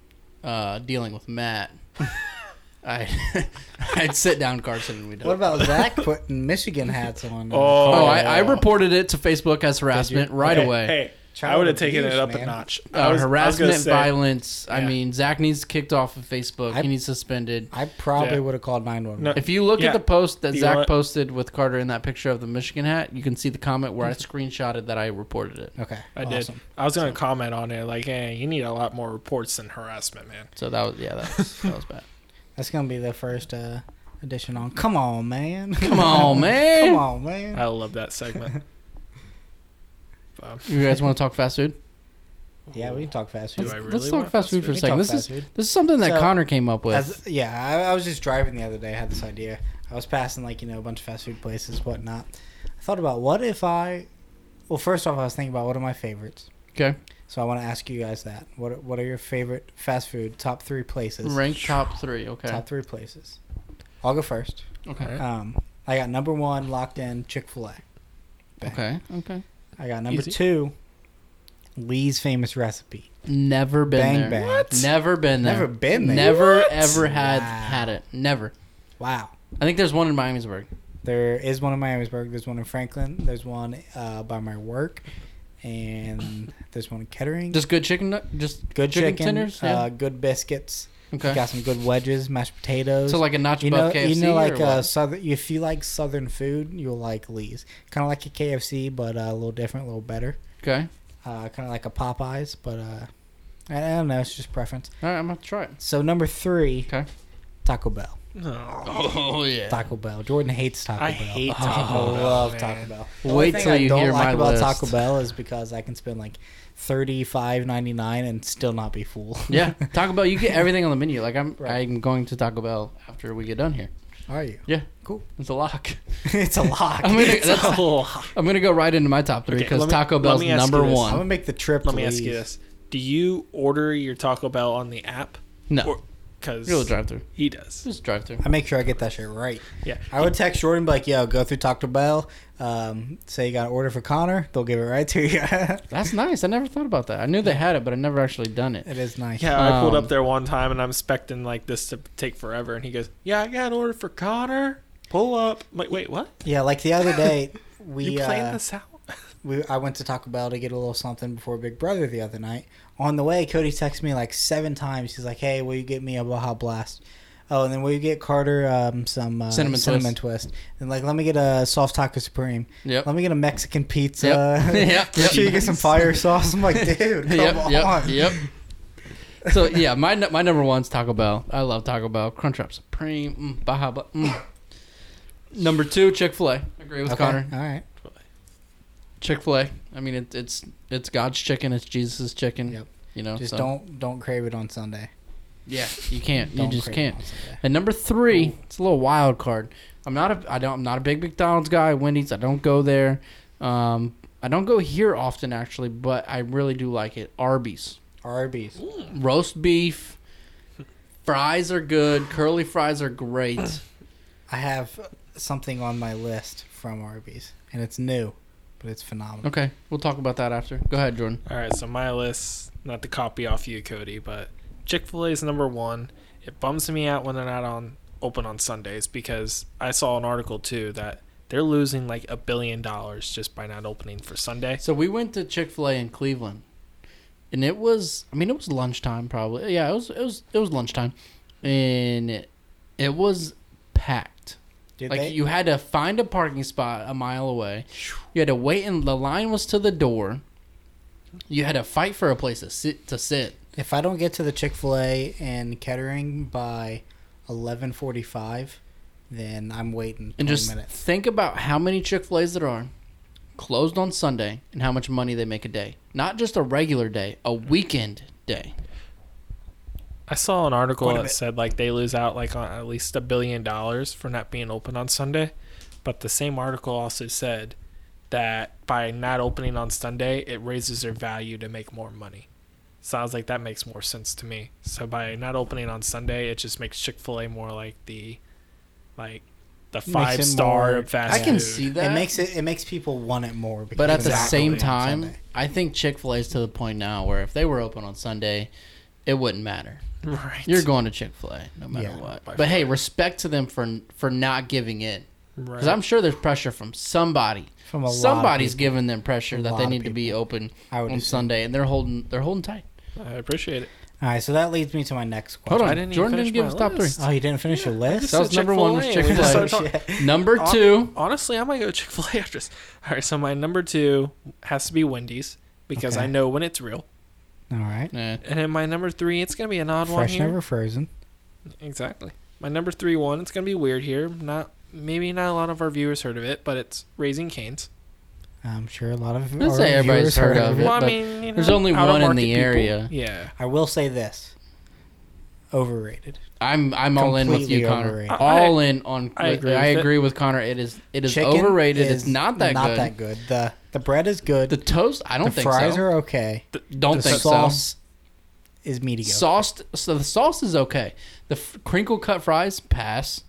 [SPEAKER 3] uh, dealing with Matt, *laughs* I *laughs* I'd sit down Carson and we'd.
[SPEAKER 2] What about Zach putting Michigan hats on?
[SPEAKER 1] Oh,
[SPEAKER 3] Oh, I, I reported it to Facebook as harassment right
[SPEAKER 1] Hey,
[SPEAKER 3] away.
[SPEAKER 1] Hey,
[SPEAKER 2] Child
[SPEAKER 1] I would have taken it up
[SPEAKER 2] man.
[SPEAKER 1] a notch.
[SPEAKER 3] Uh,
[SPEAKER 1] was- I
[SPEAKER 3] harassment,
[SPEAKER 1] say-
[SPEAKER 3] violence. I mean, Zach needs kicked off of Facebook.
[SPEAKER 2] I-
[SPEAKER 3] he needs suspended.
[SPEAKER 2] I probably
[SPEAKER 1] Yeah.
[SPEAKER 2] would have called 911.
[SPEAKER 1] No.
[SPEAKER 3] If you look
[SPEAKER 1] Yeah.
[SPEAKER 3] at the post that
[SPEAKER 1] you
[SPEAKER 3] Zach posted with Carter in that picture of the Michigan hat, you can see the comment where I screenshotted that I reported it.
[SPEAKER 2] Okay.
[SPEAKER 1] I did. I was gonna comment on it like, hey, you need a lot more reports than harassment, man.
[SPEAKER 3] So that was yeah, that was, that was bad. *laughs*
[SPEAKER 2] That's going to be the first uh, edition on. Come on, man.
[SPEAKER 3] Come on, *laughs* man.
[SPEAKER 2] Come on, man.
[SPEAKER 1] I love that segment. *laughs* Um,
[SPEAKER 3] You guys want to talk fast food?
[SPEAKER 2] Yeah, we can talk fast food.
[SPEAKER 3] Let's,
[SPEAKER 1] really
[SPEAKER 3] let's talk fast food for a second. This is
[SPEAKER 2] food.
[SPEAKER 3] this is something that
[SPEAKER 2] So,
[SPEAKER 3] Connor came up with.
[SPEAKER 2] As, yeah, I, I was just driving the other day. I had this idea. I was passing like you know a bunch of fast food places, whatnot. I thought about what if I. Well, first off, I was thinking about what are my favorites.
[SPEAKER 3] okay,
[SPEAKER 2] So I want to ask you guys that. What are- What are your favorite fast food top three places?
[SPEAKER 3] rank top three. Okay,
[SPEAKER 2] Top three places. I'll go first.
[SPEAKER 3] okay,
[SPEAKER 2] Um, I got number one locked in Chick Fil A.
[SPEAKER 3] okay, okay.
[SPEAKER 2] I got number
[SPEAKER 1] Easy.
[SPEAKER 2] two. Lee's famous recipe.
[SPEAKER 3] Never been
[SPEAKER 2] Bang
[SPEAKER 3] there.
[SPEAKER 2] bang.
[SPEAKER 1] What?
[SPEAKER 3] Never been there.
[SPEAKER 2] Never been there.
[SPEAKER 3] Never
[SPEAKER 1] What?
[SPEAKER 3] ever had
[SPEAKER 2] Wow.
[SPEAKER 3] had it. Never.
[SPEAKER 2] Wow.
[SPEAKER 3] I think there's one in Miamisburg.
[SPEAKER 2] There is one in Miamisburg. There's one in Franklin. There's one uh, by my work, and there's one in Kettering.
[SPEAKER 3] Just good chicken. Just
[SPEAKER 2] good
[SPEAKER 3] chicken,
[SPEAKER 2] chicken,
[SPEAKER 3] tenders. Yeah.
[SPEAKER 2] uh, good biscuits.
[SPEAKER 3] Okay.
[SPEAKER 2] Got some good wedges, mashed potatoes.
[SPEAKER 3] So like a nacho
[SPEAKER 2] you know,
[SPEAKER 3] buff KFC.
[SPEAKER 2] you know, like
[SPEAKER 3] or
[SPEAKER 2] uh, southern. If you like southern food, you'll like Lee's. Kind of like a KFC, but uh, a little different, a little better.
[SPEAKER 3] okay.
[SPEAKER 2] uh, kind of like a Popeyes, but uh, I, I don't know. It's just preference.
[SPEAKER 3] All right, I'm gonna try it.
[SPEAKER 2] So number three,
[SPEAKER 3] Okay.
[SPEAKER 2] Taco Bell.
[SPEAKER 1] No.
[SPEAKER 3] Oh yeah.
[SPEAKER 2] Taco Bell. Jordan hates Taco
[SPEAKER 1] I
[SPEAKER 2] Bell.
[SPEAKER 1] I hate
[SPEAKER 2] I
[SPEAKER 1] Taco Bell, *laughs* I
[SPEAKER 2] love
[SPEAKER 1] man.
[SPEAKER 2] Taco Bell. The
[SPEAKER 3] Wait
[SPEAKER 2] only thing
[SPEAKER 3] till
[SPEAKER 2] I
[SPEAKER 3] you
[SPEAKER 2] don't
[SPEAKER 3] hear
[SPEAKER 2] like
[SPEAKER 3] my
[SPEAKER 2] about
[SPEAKER 3] list.
[SPEAKER 2] Taco Bell is because I can spend like thirty five ninety nine and still not be full. *laughs*
[SPEAKER 3] Yeah, Taco Bell. You get everything on the menu. Like I'm,
[SPEAKER 2] Right.
[SPEAKER 3] I'm going to Taco Bell after we get done here.
[SPEAKER 2] Are you?
[SPEAKER 3] Yeah,
[SPEAKER 2] Cool.
[SPEAKER 3] it's a lock. *laughs*
[SPEAKER 2] it's a lock.
[SPEAKER 3] I'm gonna, *laughs*
[SPEAKER 2] It's a lock.
[SPEAKER 3] I'm gonna go right into my top three because
[SPEAKER 1] let me-
[SPEAKER 3] Taco Bell's number
[SPEAKER 1] one.
[SPEAKER 2] I'm gonna make the trip.
[SPEAKER 1] Let
[SPEAKER 2] to
[SPEAKER 1] me ask you this: Do you order your Taco Bell on the app?
[SPEAKER 3] No,
[SPEAKER 1] Because
[SPEAKER 3] you'll drive through.
[SPEAKER 1] he does.
[SPEAKER 3] Just drive through.
[SPEAKER 2] I make sure I get that shit right.
[SPEAKER 1] Yeah.
[SPEAKER 2] I would text Jordan be like, "Yo, go through Taco Bell. Um, say you got an order for Connor. They'll give it right to you. *laughs*
[SPEAKER 3] That's nice. I never thought about that. I knew they had it, but I never actually done it.
[SPEAKER 2] it is nice.
[SPEAKER 1] Yeah, I pulled
[SPEAKER 3] Um,
[SPEAKER 1] up there one time and I'm expecting like this to take forever, and he goes, "Yeah, I got an order for Connor. Pull up." I'm like, wait, what?
[SPEAKER 2] Yeah, like the other day, *laughs* we
[SPEAKER 1] you playing
[SPEAKER 2] uh,
[SPEAKER 1] this out?
[SPEAKER 2] We I went to Taco Bell to get a little something before Big Brother the other night. On the way, Cody texted me like seven times. He's like, "Hey, will you get me a Baja Blast?" Oh, and then will you get Carter um, some uh,
[SPEAKER 3] Cinnamon
[SPEAKER 2] cinnamon, twist. And like, let me get a soft taco supreme.
[SPEAKER 3] Yep.
[SPEAKER 2] Let me get a Mexican pizza.
[SPEAKER 3] Yep. *laughs* *laughs* Yep.
[SPEAKER 2] Make sure you get some fire sauce. I'm like, dude, *laughs* come
[SPEAKER 3] yep.
[SPEAKER 2] on.
[SPEAKER 3] Yep. Yep. So yeah, my my number one's Taco Bell. I love Taco Bell. Crunchwrap Supreme. Mm, Baja. Mm. Number two, Chick Fil A. Agree with
[SPEAKER 2] Okay,
[SPEAKER 3] Connor.
[SPEAKER 2] All right.
[SPEAKER 3] Chick Fil A. I mean, it, it's it's God's chicken. It's Jesus' chicken.
[SPEAKER 2] Yep.
[SPEAKER 3] You know.
[SPEAKER 2] Just
[SPEAKER 3] so-
[SPEAKER 2] don't don't crave it on Sunday.
[SPEAKER 3] Yeah, you can't. You just can't.
[SPEAKER 2] It on Sunday.
[SPEAKER 3] And number three, it's a little wild card. I'm not a I don't I'm not a big McDonald's guy. Wendy's, I don't go there. Um, I don't go here often actually, but I really do like it. Arby's,
[SPEAKER 2] Arby's.
[SPEAKER 3] roast beef, fries are good. Curly fries are great.
[SPEAKER 2] I have something on my list from Arby's, and it's new, but it's phenomenal.
[SPEAKER 3] Okay, we'll talk about that after. Go ahead, Jordan.
[SPEAKER 1] All right, so my list, not to copy off you, Cody, but Chick Fil A is number one. It bums me out when they're not on open on Sundays because I saw an article too that they're losing like a billion dollars just by not opening for Sunday.
[SPEAKER 3] So we went to Chick Fil A in Cleveland, and it was I mean it was lunchtime probably. Yeah, it was it was it was lunchtime, and it, it was packed.
[SPEAKER 2] Did
[SPEAKER 3] like
[SPEAKER 2] they?
[SPEAKER 3] you had to find a parking spot a mile away. You had to wait, and the line was to the door. You had to fight for a place to sit. To sit.
[SPEAKER 2] if I don't get to the Chick Fil A in Kettering by eleven forty five, then I'm waiting
[SPEAKER 3] And just
[SPEAKER 2] minutes.
[SPEAKER 3] think about how many Chick Fil A's there are, closed on Sunday, and how much money they make a day. Not just a regular day, a weekend day.
[SPEAKER 1] I saw an article that
[SPEAKER 2] bit.
[SPEAKER 1] said like they lose out like on at least a billion dollars for not being open on Sunday, but the same article also said that by not opening on Sunday, it raises their value to make more money. Sounds like that makes more sense to me. So by not opening on Sunday, it just makes Chick Fil A more like the, like, the five star
[SPEAKER 2] more-
[SPEAKER 1] fast
[SPEAKER 3] I can
[SPEAKER 1] food.
[SPEAKER 3] see that.
[SPEAKER 2] It makes it it makes people want it more.
[SPEAKER 3] But at the
[SPEAKER 2] it's
[SPEAKER 3] same time, I think Chick Fil A is to the point now where if they were open on Sunday, it wouldn't matter.
[SPEAKER 1] Right.
[SPEAKER 3] You're going to Chick Fil A no matter
[SPEAKER 2] Yeah,
[SPEAKER 3] what.
[SPEAKER 1] by
[SPEAKER 3] But hey, respect to them for for not giving in
[SPEAKER 1] right.
[SPEAKER 3] because I'm sure there's pressure from somebody.
[SPEAKER 2] from a
[SPEAKER 3] Somebody's
[SPEAKER 2] lot of
[SPEAKER 3] giving them pressure
[SPEAKER 2] A
[SPEAKER 3] that they need to be open on
[SPEAKER 2] assume.
[SPEAKER 3] Sunday, and they're holding they're holding tight.
[SPEAKER 1] I appreciate it.
[SPEAKER 2] All right, so that leads me to my next
[SPEAKER 3] Hold
[SPEAKER 2] question.
[SPEAKER 3] on,
[SPEAKER 1] I didn't
[SPEAKER 3] Jordan didn't give us top three.
[SPEAKER 2] Oh, you didn't finish your list?
[SPEAKER 3] That was number one was
[SPEAKER 1] Chick-fil-A. We just
[SPEAKER 3] Chick-fil-A. *laughs*
[SPEAKER 1] started
[SPEAKER 3] Number two,
[SPEAKER 1] Honestly, I might go to Chick Fil A after this. All right, so my number two has to be Wendy's because
[SPEAKER 2] Okay.
[SPEAKER 1] I know when it's real.
[SPEAKER 2] All right.
[SPEAKER 3] eh,
[SPEAKER 1] And then my number three, it's gonna be an odd one
[SPEAKER 2] Fresh, never frozen.
[SPEAKER 1] Exactly. My number three one, it's gonna be weird here. Not maybe not a lot of our viewers heard of it, but it's Raising Canes.
[SPEAKER 2] I'm sure a lot of
[SPEAKER 3] I'd
[SPEAKER 2] our
[SPEAKER 3] say everybody's
[SPEAKER 2] viewers
[SPEAKER 3] heard of it.
[SPEAKER 1] Well, I mean, you
[SPEAKER 3] there's only one in the
[SPEAKER 1] people.
[SPEAKER 3] area.
[SPEAKER 1] Yeah.
[SPEAKER 2] I will say this: overrated.
[SPEAKER 3] I'm I'm all in with you,
[SPEAKER 2] Completely
[SPEAKER 3] Connor.
[SPEAKER 2] overrated.
[SPEAKER 1] I-
[SPEAKER 3] All in on.
[SPEAKER 1] I agree
[SPEAKER 3] I
[SPEAKER 1] with it.
[SPEAKER 3] agree with Connor. It is it is
[SPEAKER 2] Chicken
[SPEAKER 3] overrated.
[SPEAKER 2] is
[SPEAKER 3] it's not that
[SPEAKER 2] not
[SPEAKER 3] good.
[SPEAKER 2] that good. The the bread is good.
[SPEAKER 3] The toast, I don't
[SPEAKER 2] the
[SPEAKER 3] think
[SPEAKER 2] fries
[SPEAKER 3] so.
[SPEAKER 2] are okay.
[SPEAKER 3] don't
[SPEAKER 2] the
[SPEAKER 3] think
[SPEAKER 2] sauce is
[SPEAKER 3] so.
[SPEAKER 2] mediocre.
[SPEAKER 3] Sauced, so the sauce is okay. The f- crinkle cut fries pass.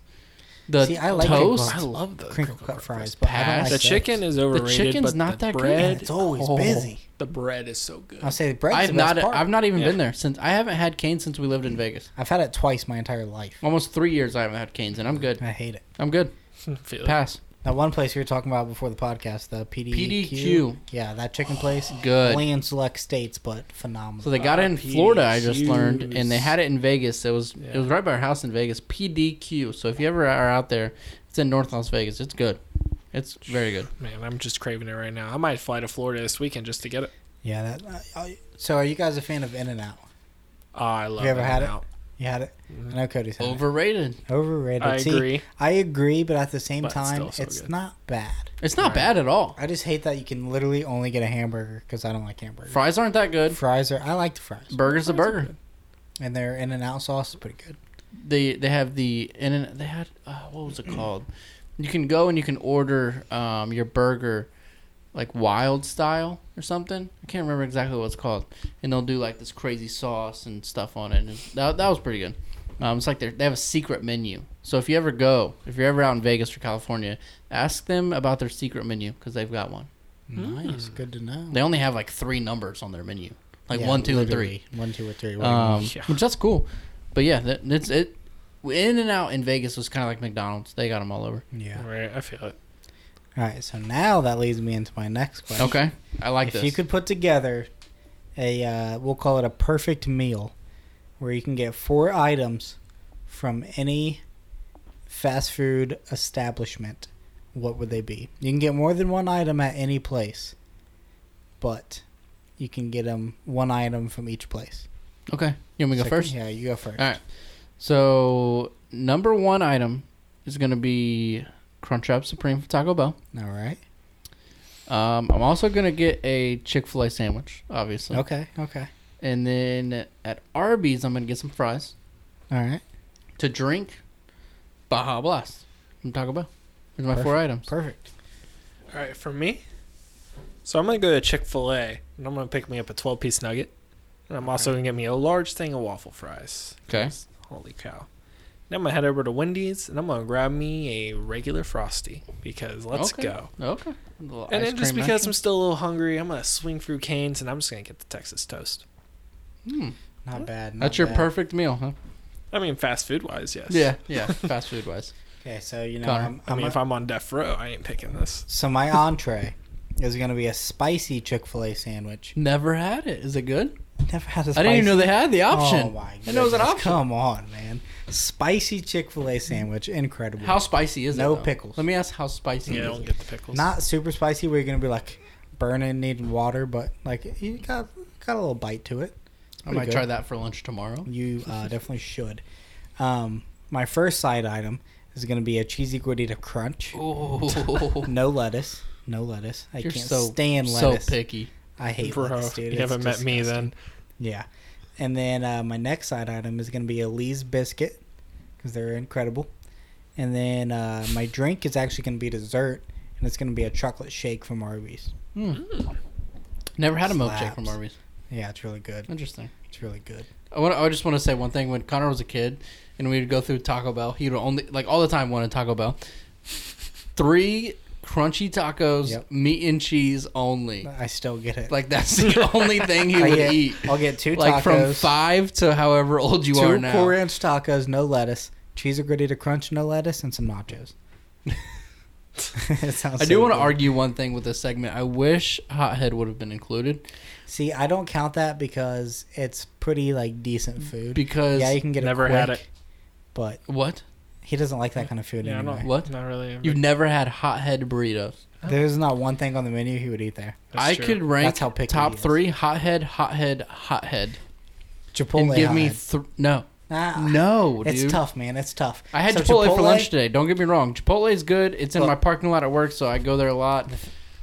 [SPEAKER 3] The
[SPEAKER 2] See, I like
[SPEAKER 3] toast,
[SPEAKER 1] I love the
[SPEAKER 2] crinkle
[SPEAKER 1] crinkle
[SPEAKER 2] cut fries, but I don't
[SPEAKER 3] Pass.
[SPEAKER 2] like
[SPEAKER 1] The
[SPEAKER 2] those.
[SPEAKER 1] chicken is overrated.
[SPEAKER 3] chicken's
[SPEAKER 1] but
[SPEAKER 3] not
[SPEAKER 1] the
[SPEAKER 3] that good.
[SPEAKER 1] bread,
[SPEAKER 2] Yeah, it's always
[SPEAKER 3] Oh.
[SPEAKER 2] busy.
[SPEAKER 1] The bread is so good.
[SPEAKER 2] I'll say the bread.
[SPEAKER 3] I've
[SPEAKER 2] the
[SPEAKER 3] not.
[SPEAKER 2] part.
[SPEAKER 3] I've not even
[SPEAKER 1] Yeah.
[SPEAKER 3] been there since. I haven't had cane since we lived in Vegas.
[SPEAKER 2] I've had it twice my entire life.
[SPEAKER 3] Almost three years. I haven't had canes, and I'm good.
[SPEAKER 2] I hate it.
[SPEAKER 3] I'm good. *laughs*
[SPEAKER 1] Feel it.
[SPEAKER 3] Pass.
[SPEAKER 2] That one place we were talking about before the podcast, the PDQ.
[SPEAKER 3] PDQ.
[SPEAKER 2] Yeah, that chicken place. *sighs*
[SPEAKER 3] Good.
[SPEAKER 2] Only in select states, but phenomenal.
[SPEAKER 3] So they got it in
[SPEAKER 1] Uh,
[SPEAKER 3] Florida. I just learned, and they had it in Vegas. It was it was right by our house in Vegas. PDQ. So if you ever are out there, it's in North Las Vegas. It's good. It's very good.
[SPEAKER 1] Man, I'm just craving it right now. I might fly to Florida this weekend just to get it.
[SPEAKER 2] Yeah. That. Uh, uh, so, are you guys a fan of In and Out?
[SPEAKER 1] Oh, I love.
[SPEAKER 2] you ever had it?
[SPEAKER 1] In-N-Out.
[SPEAKER 2] You had it. I know Cody's had it.
[SPEAKER 3] Overrated.
[SPEAKER 2] Overrated.
[SPEAKER 1] I
[SPEAKER 2] See,
[SPEAKER 1] agree.
[SPEAKER 2] I agree, but at the same
[SPEAKER 1] But
[SPEAKER 2] time,
[SPEAKER 1] still so
[SPEAKER 2] it's
[SPEAKER 1] good.
[SPEAKER 2] not bad.
[SPEAKER 3] It's not
[SPEAKER 1] Right.
[SPEAKER 3] bad at all.
[SPEAKER 2] I just hate that you can literally only get a hamburger because I don't like hamburgers.
[SPEAKER 3] Fries aren't that good.
[SPEAKER 2] Fries are. I like the fries,
[SPEAKER 3] Burger's a
[SPEAKER 1] Fries are
[SPEAKER 3] burger.
[SPEAKER 2] and their In and Out sauce is pretty good.
[SPEAKER 3] They they have the in and they had uh, what was it called? You can go and you can order um, your burger like wild style or something. I can't remember exactly what it's called. And they'll do like this crazy sauce and stuff on it. And that that was pretty good. Um, it's like they they have a secret menu. So if you ever go, if you're ever out in Vegas or California, ask them about their secret menu because they've got one.
[SPEAKER 2] Nice, good to know.
[SPEAKER 3] They only have like three numbers on their menu, like
[SPEAKER 2] Yeah,
[SPEAKER 3] one, two, and three.
[SPEAKER 2] literally. One, two, or three. What
[SPEAKER 3] Um.
[SPEAKER 1] Yeah.
[SPEAKER 3] which that's cool. But yeah, that, it's it. In and out in Vegas was kind of like McDonald's. They got them all over.
[SPEAKER 2] yeah.
[SPEAKER 1] Right. I feel it.
[SPEAKER 2] All right. So now that leads me into my next question.
[SPEAKER 3] Okay, I like
[SPEAKER 2] if
[SPEAKER 3] this.
[SPEAKER 2] If you could put together a, uh, we'll call it a perfect meal, where you can get four items from any fast food establishment, what would they be? You can get more than one item at any place, but you can get them one item from each place.
[SPEAKER 3] okay, you want me to go first?
[SPEAKER 2] Yeah, you go first.
[SPEAKER 3] All right. So number one item is gonna be Crunchwrap Supreme from Taco Bell.
[SPEAKER 2] All right.
[SPEAKER 3] Um, I'm also gonna get a Chick Fil A sandwich, obviously.
[SPEAKER 2] Okay. Okay.
[SPEAKER 3] And then at Arby's, I'm gonna get some fries
[SPEAKER 2] All right.
[SPEAKER 3] to drink. Baja Blast from Taco Bell. Here's my four items.
[SPEAKER 2] Perfect.
[SPEAKER 1] All right, for me. So I'm gonna go to Chick Fil A, and I'm gonna pick me up a 12 piece nugget, and I'm also gonna get me a large thing of waffle fries.
[SPEAKER 3] Okay.
[SPEAKER 1] Holy cow! Then I'm gonna head over to Wendy's, and I'm gonna grab me a regular frosty because let's
[SPEAKER 3] Okay.
[SPEAKER 1] go.
[SPEAKER 3] Okay. A
[SPEAKER 1] And then just because
[SPEAKER 3] action.
[SPEAKER 1] I'm still a little hungry, I'm gonna swing through Canes, and I'm just gonna get the Texas toast.
[SPEAKER 3] Hmm.
[SPEAKER 2] Not bad. Not
[SPEAKER 3] That's your
[SPEAKER 2] bad.
[SPEAKER 3] perfect meal, huh?
[SPEAKER 1] I mean, fast food wise, yes.
[SPEAKER 3] Yeah, yeah. *laughs* Fast food wise.
[SPEAKER 2] Okay, so you know,
[SPEAKER 3] Connor.
[SPEAKER 2] I'm,
[SPEAKER 1] I
[SPEAKER 2] I'm
[SPEAKER 1] mean,
[SPEAKER 2] a-
[SPEAKER 1] if I'm on death row, I ain't picking this.
[SPEAKER 2] so my *laughs* entree is gonna be a spicy Chick Fil A sandwich.
[SPEAKER 3] Never had it. Is it good?
[SPEAKER 2] Never had a
[SPEAKER 3] I
[SPEAKER 2] spicy.
[SPEAKER 3] I didn't even know they had the option.
[SPEAKER 2] Oh my!
[SPEAKER 3] I know it was an option.
[SPEAKER 2] Come on, man! Spicy Chick Fil A sandwich, incredible.
[SPEAKER 3] How spicy is it?
[SPEAKER 2] No pickles.
[SPEAKER 3] Let me ask how spicy
[SPEAKER 1] Yeah, I
[SPEAKER 3] is
[SPEAKER 1] don't
[SPEAKER 3] it?
[SPEAKER 1] get the pickles.
[SPEAKER 2] Not super spicy, where you're gonna be like burning, needing water, but like you got got a little bite to it.
[SPEAKER 3] I might
[SPEAKER 2] good.
[SPEAKER 3] try that for lunch tomorrow.
[SPEAKER 2] You uh, *laughs* definitely should. Um, my first side item is gonna be a cheesy gordita crunch.
[SPEAKER 3] Oh, *laughs*
[SPEAKER 2] No lettuce. No lettuce. I
[SPEAKER 3] you're
[SPEAKER 2] can't
[SPEAKER 3] so
[SPEAKER 2] stand lettuce.
[SPEAKER 3] so picky.
[SPEAKER 2] I hate
[SPEAKER 1] Bro,
[SPEAKER 2] lettuce, dude.
[SPEAKER 1] you
[SPEAKER 2] It's
[SPEAKER 1] haven't met me then.
[SPEAKER 2] Yeah. And then uh, my next side item is going to be a Lee's biscuit because they're incredible. And then uh, my drink is actually going to be dessert, and it's going to be a chocolate shake from Arby's.
[SPEAKER 3] Hmm. Never had a milkshake from Arby's.
[SPEAKER 2] Yeah, it's really good.
[SPEAKER 3] Interesting.
[SPEAKER 2] It's really good.
[SPEAKER 3] I, want, I just want to say one thing. When Connor was a kid, and we would go through Taco Bell, he would only like all the time wanted Taco Bell. Three crunchy tacos,
[SPEAKER 2] Yep.
[SPEAKER 3] meat and cheese only.
[SPEAKER 2] I still get it.
[SPEAKER 3] Like that's the *laughs* only thing he
[SPEAKER 2] I
[SPEAKER 3] would
[SPEAKER 2] get,
[SPEAKER 3] eat.
[SPEAKER 2] I'll get two
[SPEAKER 3] Like from five to however old you are
[SPEAKER 2] two
[SPEAKER 3] now.
[SPEAKER 2] core ranch tacos, no lettuce, cheese or gordita crunch, no lettuce, and some nachos. *laughs* *laughs* it sounds
[SPEAKER 3] I do
[SPEAKER 2] so
[SPEAKER 3] want to
[SPEAKER 2] good.
[SPEAKER 3] argue one thing with this segment. I wish Hothead would have been included
[SPEAKER 2] See, I don't count that because it's pretty like decent food.
[SPEAKER 3] because
[SPEAKER 2] yeah, you can get
[SPEAKER 1] Never
[SPEAKER 2] it quick,
[SPEAKER 1] had it.
[SPEAKER 2] but
[SPEAKER 3] what?
[SPEAKER 2] He doesn't like that kind of food
[SPEAKER 1] Yeah, I don't.
[SPEAKER 3] What?
[SPEAKER 1] Not really.
[SPEAKER 3] You've never had Hothead burritos.
[SPEAKER 2] There's not one thing on the menu he would eat there.
[SPEAKER 1] That's
[SPEAKER 3] I
[SPEAKER 1] true.
[SPEAKER 3] could rank
[SPEAKER 2] That's how picky
[SPEAKER 3] top
[SPEAKER 2] he is.
[SPEAKER 3] three Hothead, Hothead, Hothead,
[SPEAKER 2] Chipotle.
[SPEAKER 3] and give me
[SPEAKER 2] hot.
[SPEAKER 3] th- no,
[SPEAKER 2] Ah,
[SPEAKER 3] no,
[SPEAKER 2] It's tough, man. It's tough.
[SPEAKER 3] I had
[SPEAKER 2] So
[SPEAKER 3] Chipotle, for lunch today. Don't get me wrong. Chipotle is good. It's in
[SPEAKER 2] Look.
[SPEAKER 3] my parking lot at work, so I go there a lot.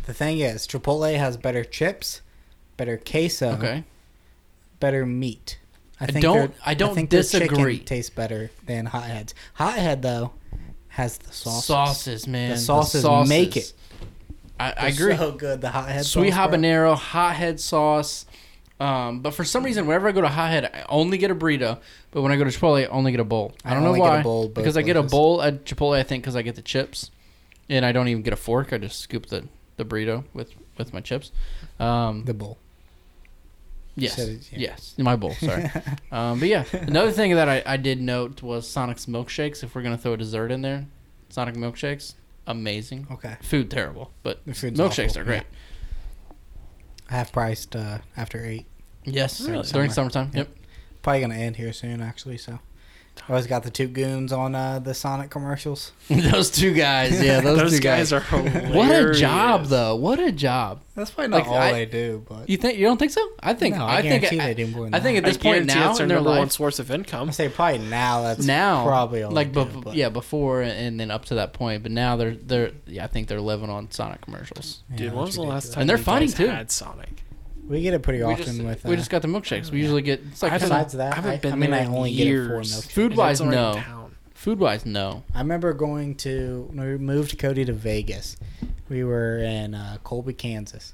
[SPEAKER 2] The thing is, Chipotle has better chips, better queso,
[SPEAKER 3] Okay.
[SPEAKER 2] better meat.
[SPEAKER 3] I
[SPEAKER 2] think
[SPEAKER 3] don't- I don't
[SPEAKER 2] think
[SPEAKER 3] disagree.
[SPEAKER 2] tastes better than Hotheads. Hothead though has the sauces.
[SPEAKER 3] Sauces, man.
[SPEAKER 2] The sauces make it.
[SPEAKER 3] I, I agree.
[SPEAKER 2] So good. The Hothead
[SPEAKER 3] Sweet
[SPEAKER 2] sauce, bro.
[SPEAKER 3] habanero, hothead sauce. Um, but for some reason, whenever I go to Hothead, I only get a burrito. But when I go to Chipotle, I only get a bowl. I
[SPEAKER 2] I
[SPEAKER 3] don't know
[SPEAKER 2] get a
[SPEAKER 3] why.
[SPEAKER 2] bowl
[SPEAKER 3] because I get a bowl at Chipotle, I think, because I get the chips, and I don't even get a fork. I just scoop the, the burrito with with my chips. Um,
[SPEAKER 2] The bowl.
[SPEAKER 3] Yes,
[SPEAKER 2] it, yeah.
[SPEAKER 3] yes, my bowl. Sorry. *laughs* um, but yeah, another thing that I, I did note was Sonic's milkshakes. If we're gonna throw a dessert in there, Sonic milkshakes, amazing.
[SPEAKER 2] Okay.
[SPEAKER 3] Food terrible, but
[SPEAKER 2] The food's
[SPEAKER 3] milkshakes
[SPEAKER 2] awful,
[SPEAKER 3] are great.
[SPEAKER 2] Half priced uh, after eight.
[SPEAKER 3] Yes,
[SPEAKER 1] Really?
[SPEAKER 3] during summertime.
[SPEAKER 2] Yep.
[SPEAKER 3] Yep.
[SPEAKER 2] Probably gonna end here soon, actually. So, I always got the two goons on uh, the Sonic commercials. *laughs*
[SPEAKER 3] those two guys, yeah, *laughs* those,
[SPEAKER 1] Those
[SPEAKER 3] two
[SPEAKER 1] guys
[SPEAKER 3] guys.
[SPEAKER 1] are hilarious.
[SPEAKER 3] what a job, though. What a job.
[SPEAKER 2] That's probably not
[SPEAKER 3] Like,
[SPEAKER 2] all
[SPEAKER 3] I-
[SPEAKER 2] they do, but
[SPEAKER 3] You think you don't think so? I think
[SPEAKER 2] no,
[SPEAKER 3] I,
[SPEAKER 2] I,
[SPEAKER 3] think
[SPEAKER 2] they do more than
[SPEAKER 3] I think at
[SPEAKER 2] that.
[SPEAKER 3] this point now
[SPEAKER 1] it's their
[SPEAKER 3] in their
[SPEAKER 1] number one source of income.
[SPEAKER 2] I say probably now that's
[SPEAKER 3] now
[SPEAKER 2] probably all
[SPEAKER 3] like
[SPEAKER 2] they do, but-
[SPEAKER 3] yeah before and then up to that point, but now they're they're yeah I think they're living on Sonic commercials.
[SPEAKER 2] Yeah,
[SPEAKER 1] Dude, when was the last time
[SPEAKER 3] And they're
[SPEAKER 1] you
[SPEAKER 3] funny,
[SPEAKER 1] guys
[SPEAKER 3] too.
[SPEAKER 1] Had Sonic.
[SPEAKER 2] We get it pretty
[SPEAKER 3] We
[SPEAKER 2] often
[SPEAKER 3] just,
[SPEAKER 2] with. Uh,
[SPEAKER 3] we just got the milkshakes. We usually get it's like
[SPEAKER 1] I haven't-
[SPEAKER 3] kinda-
[SPEAKER 2] besides that,
[SPEAKER 1] I haven't
[SPEAKER 2] I,
[SPEAKER 1] been
[SPEAKER 2] I mean,
[SPEAKER 1] there
[SPEAKER 2] I
[SPEAKER 1] in
[SPEAKER 2] only get it for
[SPEAKER 1] years.
[SPEAKER 2] milkshake.
[SPEAKER 3] Food wise, no.
[SPEAKER 1] in
[SPEAKER 3] food wise no.
[SPEAKER 2] I remember going to when we moved Cody to Vegas. We were in uh, Colby, Kansas,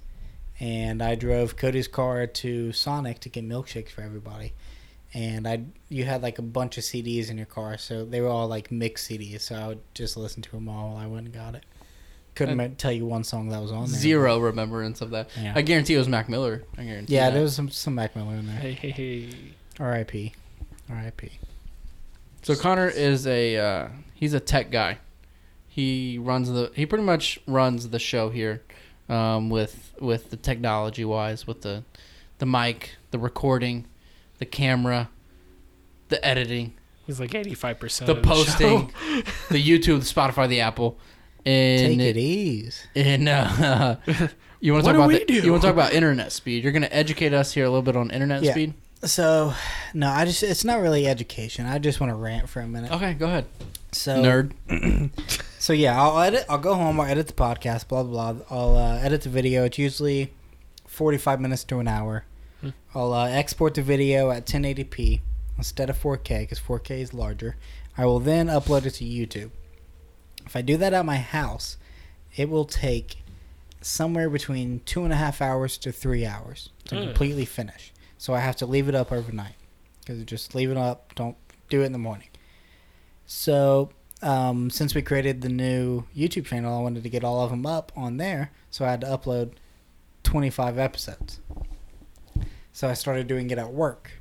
[SPEAKER 2] and I drove Cody's car to Sonic to get milkshakes for everybody. And I, you had like a bunch of CDs in your car, so they were all like mixed CDs. So I would just listen to them all while I went and got it. Couldn't
[SPEAKER 3] Uh,
[SPEAKER 2] tell you one song that was on there.
[SPEAKER 3] Zero remembrance of that.
[SPEAKER 2] Yeah.
[SPEAKER 3] I guarantee it was Mac Miller. I guarantee.
[SPEAKER 2] Yeah,
[SPEAKER 3] that.
[SPEAKER 2] there was some some Mac Miller in there.
[SPEAKER 1] Hey, hey, hey.
[SPEAKER 2] R.I.P. R.I.P.
[SPEAKER 3] So Connor is a uh, he's a tech guy. He runs the he pretty much runs the show here um, with with the technology wise with the the mic, the recording, the camera, the editing,
[SPEAKER 1] He's like 85%
[SPEAKER 3] the
[SPEAKER 1] of
[SPEAKER 3] posting,
[SPEAKER 1] show. *laughs*
[SPEAKER 3] the YouTube, the Spotify, the Apple. And
[SPEAKER 2] Take it ease.
[SPEAKER 3] and uh, *laughs* you want to
[SPEAKER 1] What
[SPEAKER 3] talk
[SPEAKER 1] do
[SPEAKER 3] about
[SPEAKER 1] we
[SPEAKER 3] the,
[SPEAKER 1] do?
[SPEAKER 3] you want to talk about *laughs* internet speed. You're going to educate us here a little bit on internet
[SPEAKER 2] Yeah.
[SPEAKER 3] speed.
[SPEAKER 2] So, no, I just it's not really education. I just want to rant for a minute.
[SPEAKER 3] Okay, go ahead.
[SPEAKER 2] So
[SPEAKER 3] Nerd. *clears throat*
[SPEAKER 2] So yeah, I'll edit. I'll go home. I'll edit the podcast. Blah blah. blah. I'll uh, edit the video. It's usually forty-five minutes to an hour.
[SPEAKER 1] Hmm.
[SPEAKER 2] I'll uh, export the video at 1080p instead of 4K because 4K is larger. I will then upload it to YouTube. If I do that at my house, it will take somewhere between two and a half hours to three hours to
[SPEAKER 1] Hmm.
[SPEAKER 2] completely finish. So I have to leave it up overnight because just leave it up. Don't do it in the morning. So um, since we created the new YouTube channel, I wanted to get all of them up on there, so I had to upload 25 episodes. So I started doing it at work.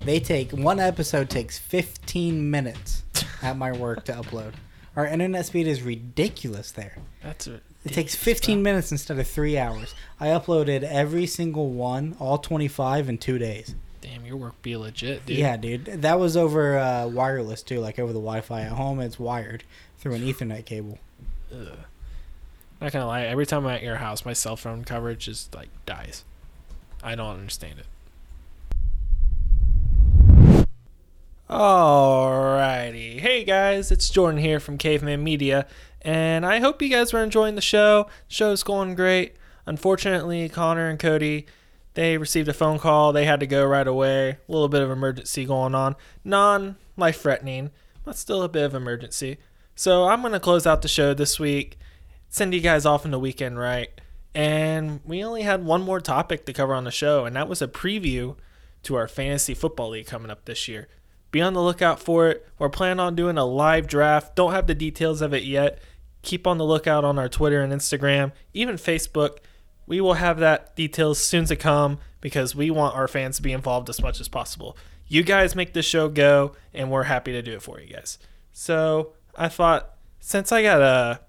[SPEAKER 2] They take one episode takes 15 minutes at my work to upload. Our internet speed is ridiculous there.
[SPEAKER 1] That's a,
[SPEAKER 2] It takes 15 minutes instead of 3 hours. I uploaded every single one, all 25 in 2 days.
[SPEAKER 1] Damn, your work be legit, dude.
[SPEAKER 2] Yeah, dude. That was over uh, wireless too, like over the Wi-Fi at home. It's wired through an Ethernet cable.
[SPEAKER 1] Ugh. Not gonna lie, every time I'm at your house, my cell phone coverage just like dies. I don't understand it. Alrighty. Hey guys, it's Jordan here from Caveman Media, and I hope you guys were enjoying the show. show's going great. Unfortunately, Connor and Cody, they received a phone call. They had to go right away. A little bit of emergency going on. Non life threatening, but still a bit of emergency. So I'm gonna close out the show this week send you guys off in the weekend, right? And we only had one more topic to cover on the show, and that was a preview to our fantasy football league coming up this year. Be on the lookout for it. We're planning on doing a live draft. Don't have the details of it yet. Keep on the lookout on our Twitter and Instagram, even Facebook. We will have that details soon to come because we want our fans to be involved as much as possible. You guys make the show go, and we're happy to do it for you guys. So I thought since I got a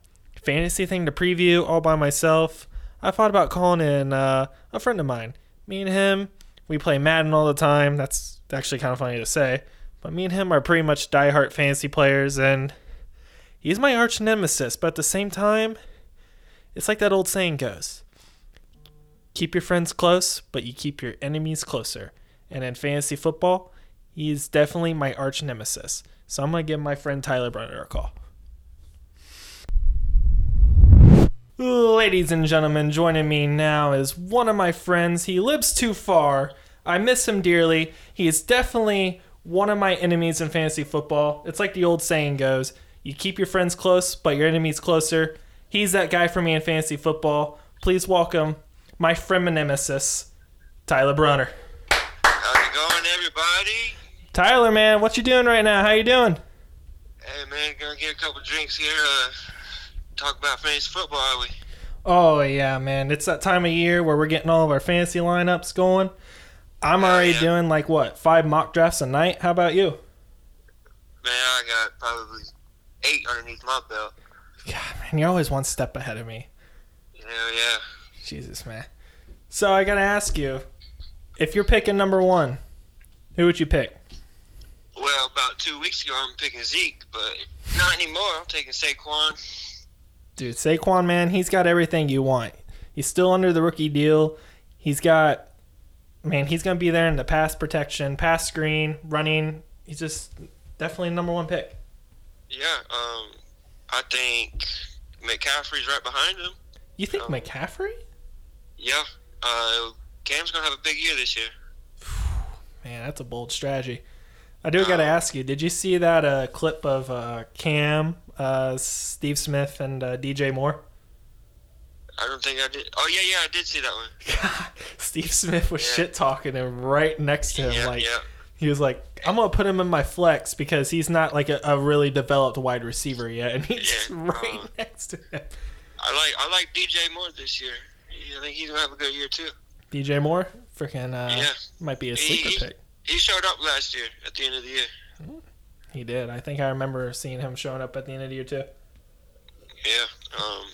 [SPEAKER 1] fantasy thing to preview all by myself, I thought about calling in uh, a friend of mine. Me and him, we play Madden all the time. That's actually kind of funny to say. But me and him are pretty much diehard fantasy players, and he's my arch nemesis. But at the same time, it's like that old saying goes keep your friends close, but you keep your enemies closer. And in fantasy football, he's definitely my arch nemesis. So I'm going to give my friend Tyler Brunner a call. Ladies and gentlemen, joining me now is one of my friends. He lives too far. I miss him dearly. He is definitely one of my enemies in fantasy football. It's like the old saying goes you keep your friends close, but your enemies closer. He's that guy for me in fantasy football. Please welcome my friend and nemesis, Tyler Brunner.
[SPEAKER 4] How's it going, everybody?
[SPEAKER 1] Tyler, man, what you doing right now? How you doing?
[SPEAKER 4] Hey, man, gonna get a couple drinks here. Uh, talk about fantasy football, are we?
[SPEAKER 1] Oh yeah, man. It's that time of year where we're getting all of our fantasy lineups going. I'm already
[SPEAKER 4] yeah.
[SPEAKER 1] doing like what, five mock drafts a night? How about you?
[SPEAKER 4] Man, I got probably eight underneath my belt.
[SPEAKER 1] God, man, you're always one step ahead of me.
[SPEAKER 4] Hell yeah.
[SPEAKER 1] Jesus, man. So I gotta ask you, if you're picking number one, who would you pick?
[SPEAKER 4] Well, well, about two weeks ago, I'm picking Zeke, but not anymore. I'm taking Saquon.
[SPEAKER 1] Dude, Saquon, man, he's got everything you want. He's still under the rookie deal. He's got, man, he's going to be there in the pass protection, pass screen, running. He's just definitely number one pick.
[SPEAKER 4] Yeah, um, I think McCaffrey's right behind him.
[SPEAKER 1] You think
[SPEAKER 4] Um,
[SPEAKER 1] McCaffrey?
[SPEAKER 4] Yeah, uh, Cam's gonna have a big year this year. *sighs*
[SPEAKER 1] Man, that's a bold strategy. I do got to ask you, did you see that uh, clip of uh, Cam, uh, Steve Smith, and uh, DJ Moore?
[SPEAKER 4] I don't think I did. Oh yeah, yeah, I did see that one. *laughs*
[SPEAKER 1] Steve Smith was
[SPEAKER 4] Yeah.
[SPEAKER 1] shit talking him right next to him.
[SPEAKER 4] yeah,
[SPEAKER 1] like
[SPEAKER 4] yeah.
[SPEAKER 1] he was like, "I'm gonna put him in my flex because he's not like a, a really developed wide receiver yet," and he's *laughs* right
[SPEAKER 4] uh,
[SPEAKER 1] next to him.
[SPEAKER 4] I like I like DJ Moore this year. I think he's gonna have a good year too.
[SPEAKER 1] DJ Moore, freaking, uh,
[SPEAKER 4] Yeah.
[SPEAKER 1] might be a
[SPEAKER 4] He-
[SPEAKER 1] sleeper
[SPEAKER 4] he-
[SPEAKER 1] pick.
[SPEAKER 4] He showed up last year at the end of the year.
[SPEAKER 1] He did. I think I remember seeing him showing up at the end of the year too.
[SPEAKER 4] Yeah. Um.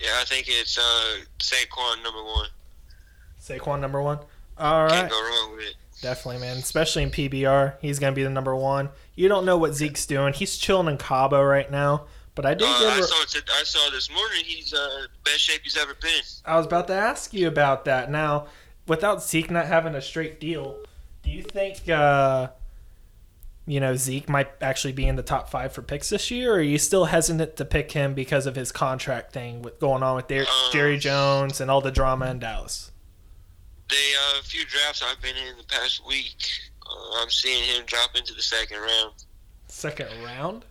[SPEAKER 4] Yeah, I think it's uh Saquon number one.
[SPEAKER 1] Saquon number one. All right.
[SPEAKER 4] Can't go wrong with it.
[SPEAKER 1] Definitely, man. Especially in PPR, he's gonna be the number one. You don't know what Zeke's doing. He's chilling in Cabo right now. But I did
[SPEAKER 4] Uh. I saw it. I saw this morning. He's uh best shape he's ever been.
[SPEAKER 1] I was about to ask you about that. Now, without Zeke not having a straight deal, do you think uh, you know Zeke might actually be in the top five for picks this year, or are you still hesitant to pick him because of his contract thing with going on with
[SPEAKER 4] Um,
[SPEAKER 1] Jerry Jones and all the drama in Dallas?
[SPEAKER 4] The uh, few drafts I've been in the past week. Uh, I'm seeing him drop into the second round.
[SPEAKER 1] Second round.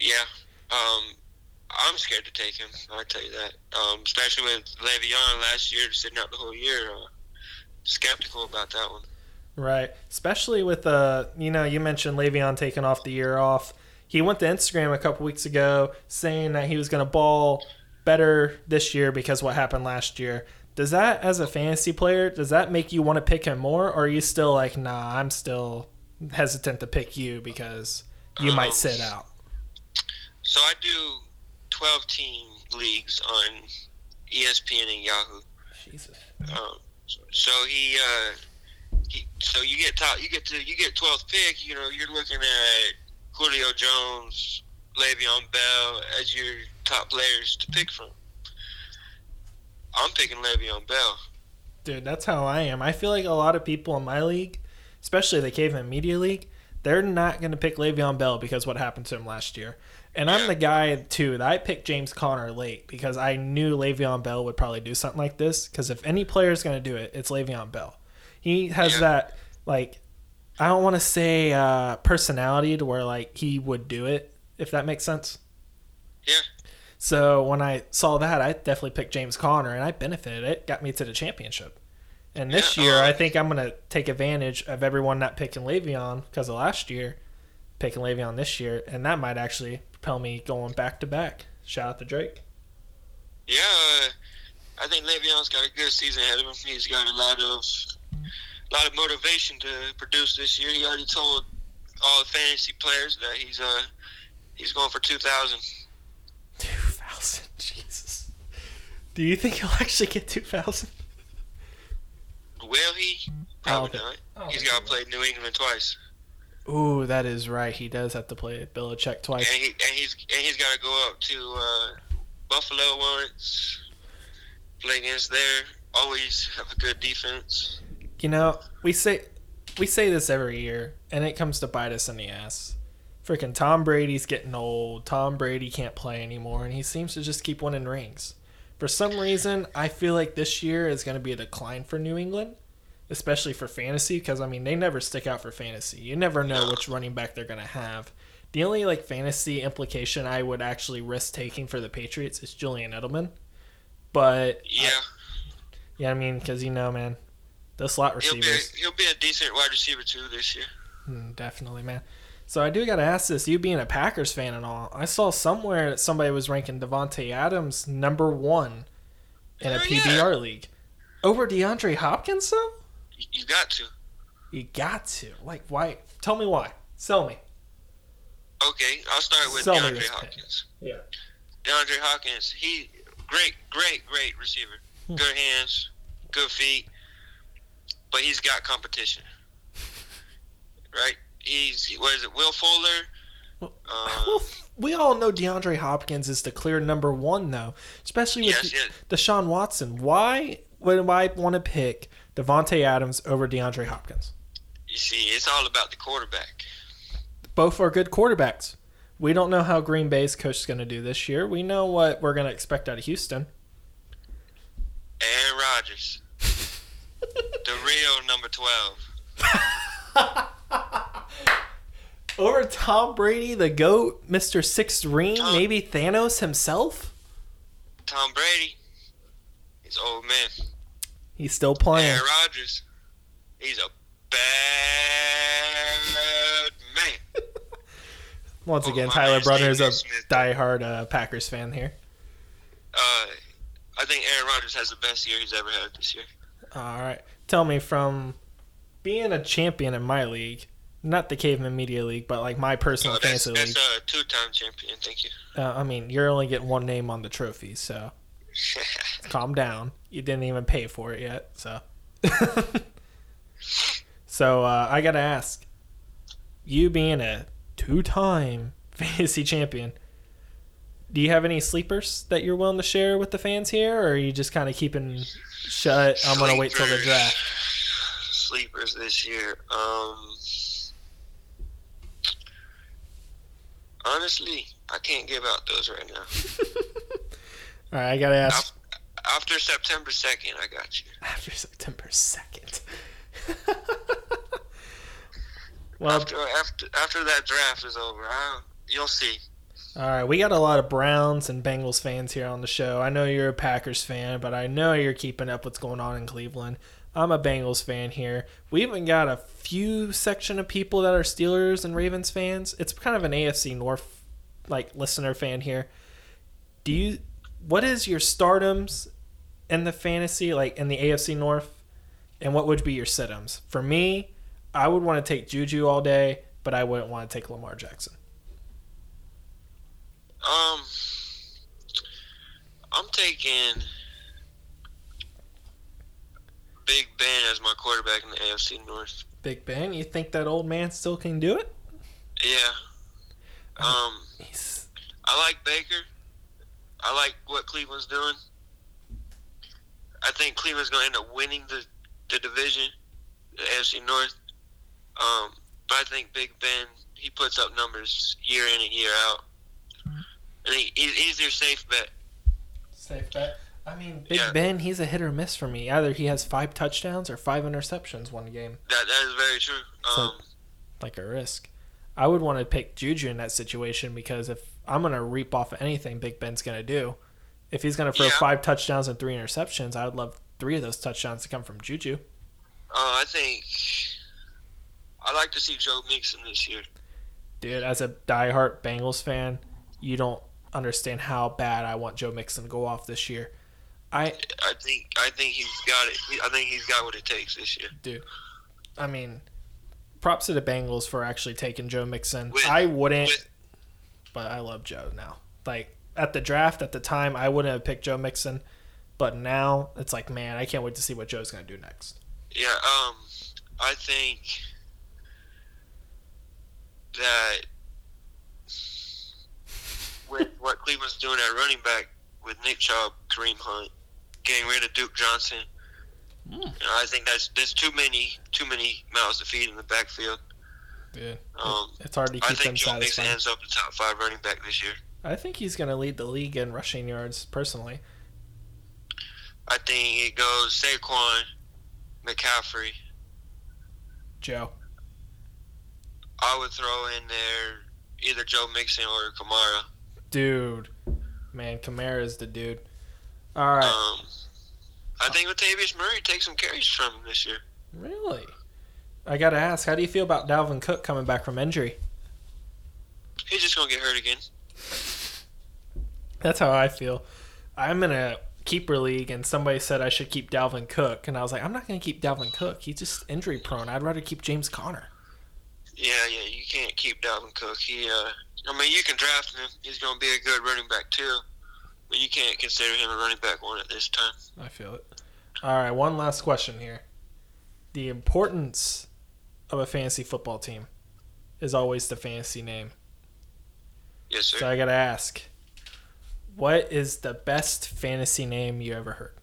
[SPEAKER 4] Yeah. Um, I'm scared to take him. I tell you that. Um, especially with Le'Veon last year sitting out the whole year. Uh, skeptical about that one.
[SPEAKER 1] Right. Especially with uh you know, you mentioned Le'Veon taking off the year off. He went to Instagram a couple weeks ago saying that he was gonna ball better this year because what happened last year. Does that as a fantasy player, does that make you want to pick him more or are you still like, nah, I'm still hesitant to pick you because you
[SPEAKER 4] Um,
[SPEAKER 1] might sit out?
[SPEAKER 4] So I do 12 team leagues on ESPN and Yahoo.
[SPEAKER 1] Jesus.
[SPEAKER 4] Um, so he, uh, he, so you get top, you get to, you get 12th pick. You know, you're looking at Julio Jones, Le'Veon Bell as your top players to pick from. I'm picking Le'Veon Bell.
[SPEAKER 1] Dude, that's how I am. I feel like a lot of people in my league, especially the Caveman Media League, they're not going to pick Le'Veon Bell because what happened to him last year. And I'm the guy, too, that I picked James Conner late because I knew Le'Veon Bell would probably do something like this. Because if any player is going to do it, it's Le'Veon Bell. He has
[SPEAKER 4] Yeah.
[SPEAKER 1] that, like, I don't want to say uh, personality to where, like, he would do it, if that makes sense.
[SPEAKER 4] Yeah.
[SPEAKER 1] So when I saw that, I definitely picked James Conner, and I benefited. It got me to the championship. And this
[SPEAKER 4] Yeah,
[SPEAKER 1] year,
[SPEAKER 4] uh,
[SPEAKER 1] I think I'm gonna take advantage of everyone not picking Le'Veon because of last year, picking Le'Veon this year, and that might actually propel me going back to back. Shout out to Drake.
[SPEAKER 4] Yeah, uh, I think Le'Veon's got a good season ahead of him. He's got a lot of, lot of motivation to produce this year. He already told all the fantasy players that he's uh, he's going for 2,000.
[SPEAKER 1] Two thousand, *laughs* Jesus. Do you think he'll actually get two thousand?
[SPEAKER 4] Will he?
[SPEAKER 1] I don't
[SPEAKER 4] Probably not. He's got to play New England twice,
[SPEAKER 1] Ooh, that is right. He does have to play Belichick
[SPEAKER 4] and
[SPEAKER 1] twice.
[SPEAKER 4] he and he's and he's got to go up to uh, Buffalo once. Play against there. Always have a good defense.
[SPEAKER 1] You know, we say we say this every year, and it comes to bite us in the ass. Freaking Tom Brady's getting old. Tom Brady can't play anymore, and he seems to just keep winning rings. For some reason, I feel like this year is going to be a decline for New England, especially for fantasy, because I mean they never stick out for fantasy. You never know which running back they're going to have. The only like fantasy implication I would actually risk taking for the Patriots is Julian Edelman, but uh,
[SPEAKER 4] Yeah,
[SPEAKER 1] yeah, I mean because you know, man, the slot
[SPEAKER 4] he'll be
[SPEAKER 1] receivers.
[SPEAKER 4] a, he'll be a decent wide receiver too this year.
[SPEAKER 1] Mm, definitely, man. So I do got to ask this: you being a Packers fan and all, I saw somewhere that somebody was ranking Davante Adams number one in a
[SPEAKER 4] Oh, yeah.
[SPEAKER 1] PPR league over DeAndre Hopkins. Though
[SPEAKER 4] You, got to.
[SPEAKER 1] you got to like why? Tell me why. Sell me.
[SPEAKER 4] Okay, I'll start with
[SPEAKER 1] Sell
[SPEAKER 4] DeAndre
[SPEAKER 1] this pick.
[SPEAKER 4] Hopkins.
[SPEAKER 1] Yeah.
[SPEAKER 4] DeAndre Hopkins, he great, great, great receiver.
[SPEAKER 1] Hmm.
[SPEAKER 4] Good hands, good feet, but he's got competition. Right? he's what is it? Will Fuller.
[SPEAKER 1] Well,
[SPEAKER 4] Uh,
[SPEAKER 1] Well, we all know DeAndre Hopkins is the clear number one, though, especially with
[SPEAKER 4] yes, yes.
[SPEAKER 1] Deshaun Watson. Why would I want to pick Davante Adams over DeAndre Hopkins?
[SPEAKER 4] You see, it's all about the quarterback.
[SPEAKER 1] Both are good quarterbacks. We don't know how Green Bay's coach is going to do this year. We know what we're going to expect out of Houston.
[SPEAKER 4] Aaron Rodgers, number twelve. *laughs*
[SPEAKER 1] Over Tom Brady, the GOAT, Mr. Sixth Ring,
[SPEAKER 4] Tom-
[SPEAKER 1] maybe Thanos himself?
[SPEAKER 4] Tom Brady, he's old man.
[SPEAKER 1] He's still playing.
[SPEAKER 4] Aaron Rodgers, he's a bad man. *laughs*
[SPEAKER 1] Once
[SPEAKER 4] Oh,
[SPEAKER 1] again,
[SPEAKER 4] my
[SPEAKER 1] Tyler Brunner is a diehard uh, Packers fan here.
[SPEAKER 4] Uh, I think Aaron Rodgers has the best year he's ever had this year.
[SPEAKER 1] All right. Tell me from being a champion in my league, not the Caveman Media League, but like my personal
[SPEAKER 4] Oh, that's
[SPEAKER 1] fantasy league.
[SPEAKER 4] that's a two-time champion. Thank you.
[SPEAKER 1] Uh, I mean, you're only getting one name on the trophy, so *laughs* calm down. You didn't even pay for it yet, so. *laughs* so uh, I gotta ask, you being a two-time *laughs* fantasy champion, do you have any sleepers that you're willing to share with the fans here, or are you just kind of keeping shut? I'm gonna wait till the draft.
[SPEAKER 4] Sleepers this year. Um, honestly, I can't give out those right now. *laughs*
[SPEAKER 1] All right, I gotta ask.
[SPEAKER 4] After September second, I got you.
[SPEAKER 1] After September second. *laughs* well,
[SPEAKER 4] After after after that draft is over, I, you'll see.
[SPEAKER 1] All right, we got a lot of Browns and Bengals fans here on the show. I know you're a Packers fan, but I know you're keeping up what's going on in Cleveland. I'm a Bengals fan here. We even got a few section of people that are Steelers and Ravens fans. It's kind of an AFC North like listener fan here. Do you what is your stardoms in the fantasy like in the AFC North and what would be your situms? For me, I would want to take Juju all day, but I wouldn't want to take Lamar Jackson.
[SPEAKER 4] Um, I'm taking Big Ben as my quarterback in the AFC North.
[SPEAKER 1] Big Ben, you think that old man still can do it?
[SPEAKER 4] Yeah. Um,
[SPEAKER 1] He's
[SPEAKER 4] I like Baker. I like what Cleveland's doing. I think Cleveland's going to end up winning the, the division, the AFC North. Um, but I think Big Ben, he puts up numbers year in and year out. And he, he, he's your safe bet.
[SPEAKER 1] safe bet. I mean, Big
[SPEAKER 4] Yeah.
[SPEAKER 1] Ben, he's a hit or miss for me. Either he has five touchdowns or five interceptions one game.
[SPEAKER 4] That that is very true.
[SPEAKER 1] So-
[SPEAKER 4] Um,
[SPEAKER 1] like a risk. I would want to pick Juju in that situation because if I'm going to reap off of anything Big Ben's going to do, if he's going to throw
[SPEAKER 4] Yeah.
[SPEAKER 1] five touchdowns and three interceptions, I would love three of those touchdowns to come from Juju.
[SPEAKER 4] uh, I think I like to see Joe Mixon this year.
[SPEAKER 1] Dude, as a diehard Bengals fan, you don't understand how bad I want Joe Mixon to go off this year. I
[SPEAKER 4] I think I think he's got it. I think he's got what it takes this year.
[SPEAKER 1] Dude, I mean, props to the Bengals for actually taking Joe Mixon.
[SPEAKER 4] With-
[SPEAKER 1] I wouldn't,
[SPEAKER 4] with-
[SPEAKER 1] but I love Joe now. Like at the draft at the time, I wouldn't have picked Joe Mixon, but now it's like, man, I can't wait to see what Joe's gonna do next.
[SPEAKER 4] Yeah, um, I think that with what Cleveland's doing at running back with Nick Chubb, Kareem Hunt, getting rid of Duke Johnson,
[SPEAKER 1] Hmm.
[SPEAKER 4] you know, I think that's there's too many too many mouths to feed in the backfield.
[SPEAKER 1] Yeah,
[SPEAKER 4] Um,
[SPEAKER 1] it's hard to
[SPEAKER 4] I
[SPEAKER 1] keep them
[SPEAKER 4] think Joe Mixon
[SPEAKER 1] satisfied.
[SPEAKER 4] ends up the top five running back this year.
[SPEAKER 1] I think he's gonna lead the league in rushing yards personally.
[SPEAKER 4] I think it goes Saquon, McCaffrey.
[SPEAKER 1] Joe.
[SPEAKER 4] I would throw in there either Joe Mixon or Kamara.
[SPEAKER 1] Dude, man, Kamara's the dude. All right,
[SPEAKER 4] Um, I think Latavius Murray takes some carries from him this year.
[SPEAKER 1] really. I gotta ask, how do you feel about Dalvin Cook coming back from injury?
[SPEAKER 4] He's just gonna get hurt again.
[SPEAKER 1] That's how I feel. I'm in a keeper league, and somebody said I should keep Dalvin Cook, and I was like, I'm not going to keep Dalvin Cook. He's just injury prone. I'd rather keep James Conner.
[SPEAKER 4] Yeah, yeah, you can't keep Dalvin Cook. He, uh, I mean, you can draft him. He's gonna be a good running back too, but you can't consider him a running back one at this time.
[SPEAKER 1] I feel it. All right, one last question here. The importance of a fantasy football team. is always the fantasy name.
[SPEAKER 4] Yes, sir.
[SPEAKER 1] So I gotta ask, what is the best fantasy name you ever heard?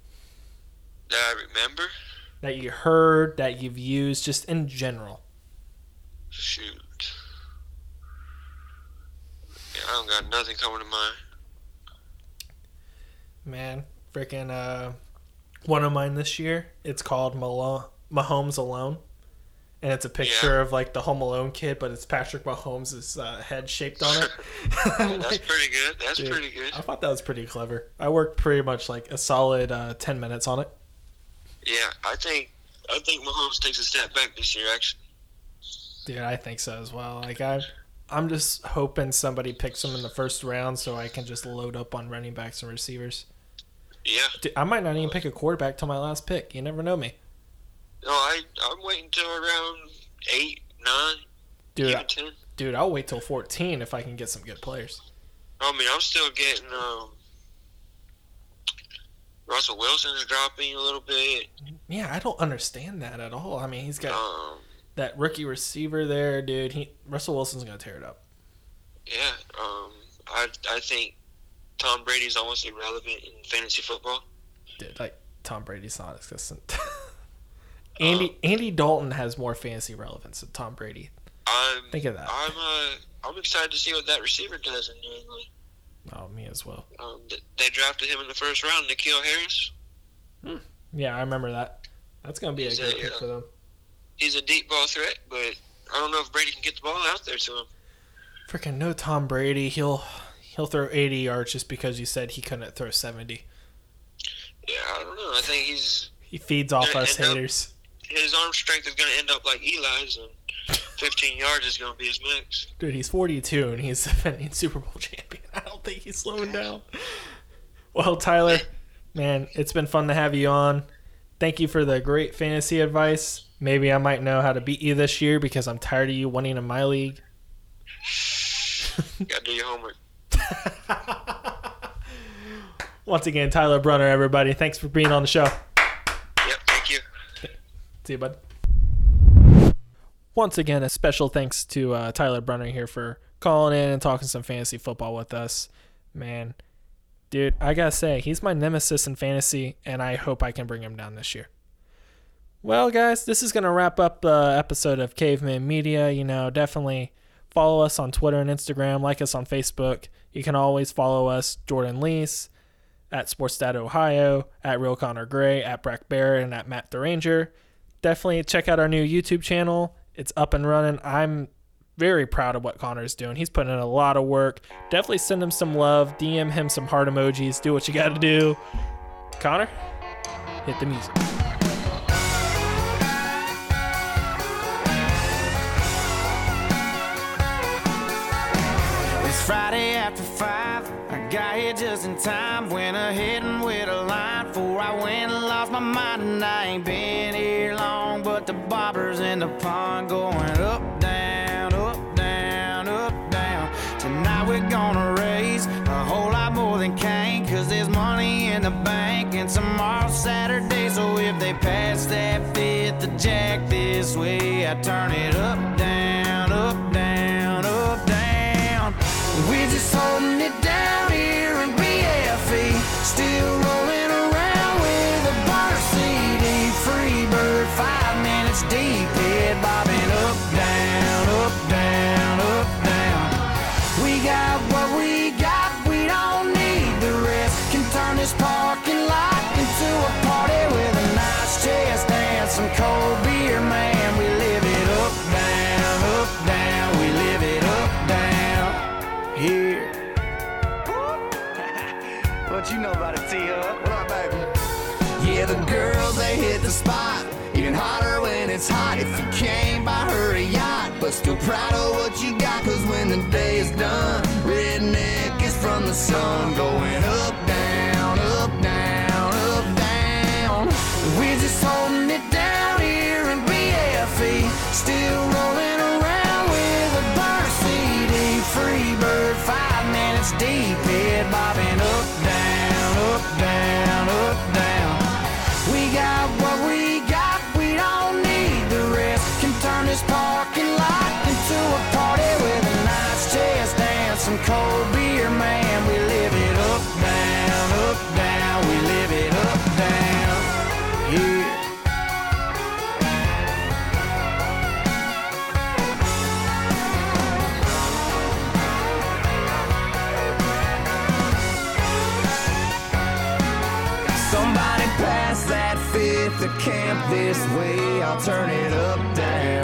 [SPEAKER 4] That I remember.
[SPEAKER 1] That you heard, that you've used, just in general.
[SPEAKER 4] Shoot. I don't got nothing coming to mind.
[SPEAKER 1] Man, freaking uh, one of mine this year. It's called Malone, Mahomes Alone, and it's a picture
[SPEAKER 4] Yeah.
[SPEAKER 1] of like the Home Alone kid, but it's Patrick Mahomes' uh, head shaped on it. *laughs*
[SPEAKER 4] That's pretty good. That's
[SPEAKER 1] Dude,
[SPEAKER 4] pretty good.
[SPEAKER 1] I thought that was pretty clever. I worked pretty much like a solid uh, ten minutes on it.
[SPEAKER 4] Yeah, I think I think Mahomes takes a step back this year. Actually,
[SPEAKER 1] Dude, I think so as well. Like I, I'm just hoping somebody picks him in the first round so I can just load up on running backs and receivers.
[SPEAKER 4] yeah.
[SPEAKER 1] Dude, I might not even pick a quarterback till my last pick. You never know me,
[SPEAKER 4] No, I I'm waiting till around eight, nine,
[SPEAKER 1] dude. I-
[SPEAKER 4] ten.
[SPEAKER 1] dude, I'll wait till 14 if I can get some good players.
[SPEAKER 4] I mean, I'm still getting um. Russell Wilson's dropping a little bit.
[SPEAKER 1] Yeah, I don't understand that at all. I mean, he's got
[SPEAKER 4] Um,
[SPEAKER 1] that rookie receiver there, dude. He Russell Wilson's gonna tear it up.
[SPEAKER 4] yeah. Um, I I think Tom Brady's almost irrelevant in fantasy football.
[SPEAKER 1] Dude, like Tom Brady's not existent. *laughs* Andy Andy Dalton has more fantasy relevance than Tom Brady.
[SPEAKER 4] I'm
[SPEAKER 1] Think of that.
[SPEAKER 4] I'm uh I'm excited to see what that receiver does in New England.
[SPEAKER 1] Oh, me as well.
[SPEAKER 4] Um, they drafted him in the first round, N'Keal Harris. Hmm.
[SPEAKER 1] Yeah, I remember that. That's gonna be a
[SPEAKER 4] He's
[SPEAKER 1] good
[SPEAKER 4] a,
[SPEAKER 1] pick
[SPEAKER 4] uh,
[SPEAKER 1] for them.
[SPEAKER 4] He's a deep ball threat, but I don't know if Brady can get the ball out there to him.
[SPEAKER 1] Freaking no Tom Brady. He'll he'll throw 80 yards just because you said he couldn't throw 70.
[SPEAKER 4] Yeah, I don't know. I think he's
[SPEAKER 1] He feeds off us haters.
[SPEAKER 4] his arm strength is going to end up like Eli's, and 15 yards is going to be his max.
[SPEAKER 1] Dude, he's 42 and he's *laughs* defending Super Bowl champion. *laughs* I don't think he's slowing down. Well, Tyler, man, it's been fun to have you on. Thank you for the great fantasy advice. Maybe I might know how to beat you this year because I'm tired of you winning in my league. *laughs*
[SPEAKER 4] Got to do your homework. *laughs*
[SPEAKER 1] Once again, Tyler Brunner, everybody. Thanks for being on the show.
[SPEAKER 4] Yep, thank you.
[SPEAKER 1] See you, bud. Once again, a special thanks to uh, Tyler Brunner here for calling in and talking some fantasy football with us. Man, dude, I gotta say, he's my nemesis in fantasy, and I hope I can bring him down this year. Well, guys, this is gonna wrap up the episode of Caveman Media. You know, definitely follow us on Twitter and Instagram, like us on Facebook. You can always follow us, Jordan Lease, at Sportstat Ohio, at Real Connor Gray, at Brack Barrett, and at Matt the Ranger. Definitely check out our new YouTube channel. It's up and running. I'm very proud of what Connor's doing. He's putting in a lot of work. Definitely send him some love. DM him some heart emojis. Do what you got to do. Connor, hit the music.
[SPEAKER 5] It's Friday after five. I got here just in time. Went ahead and with a line before I went and lost my mind. And I ain't been here long, but the bobbers in the pond going Saturday, so if they pass that fifth, the jack this way, I turn it Still proud of what you got, cause when the day is done, redneck is from the sun. Going camp this way. I'll turn it up, down,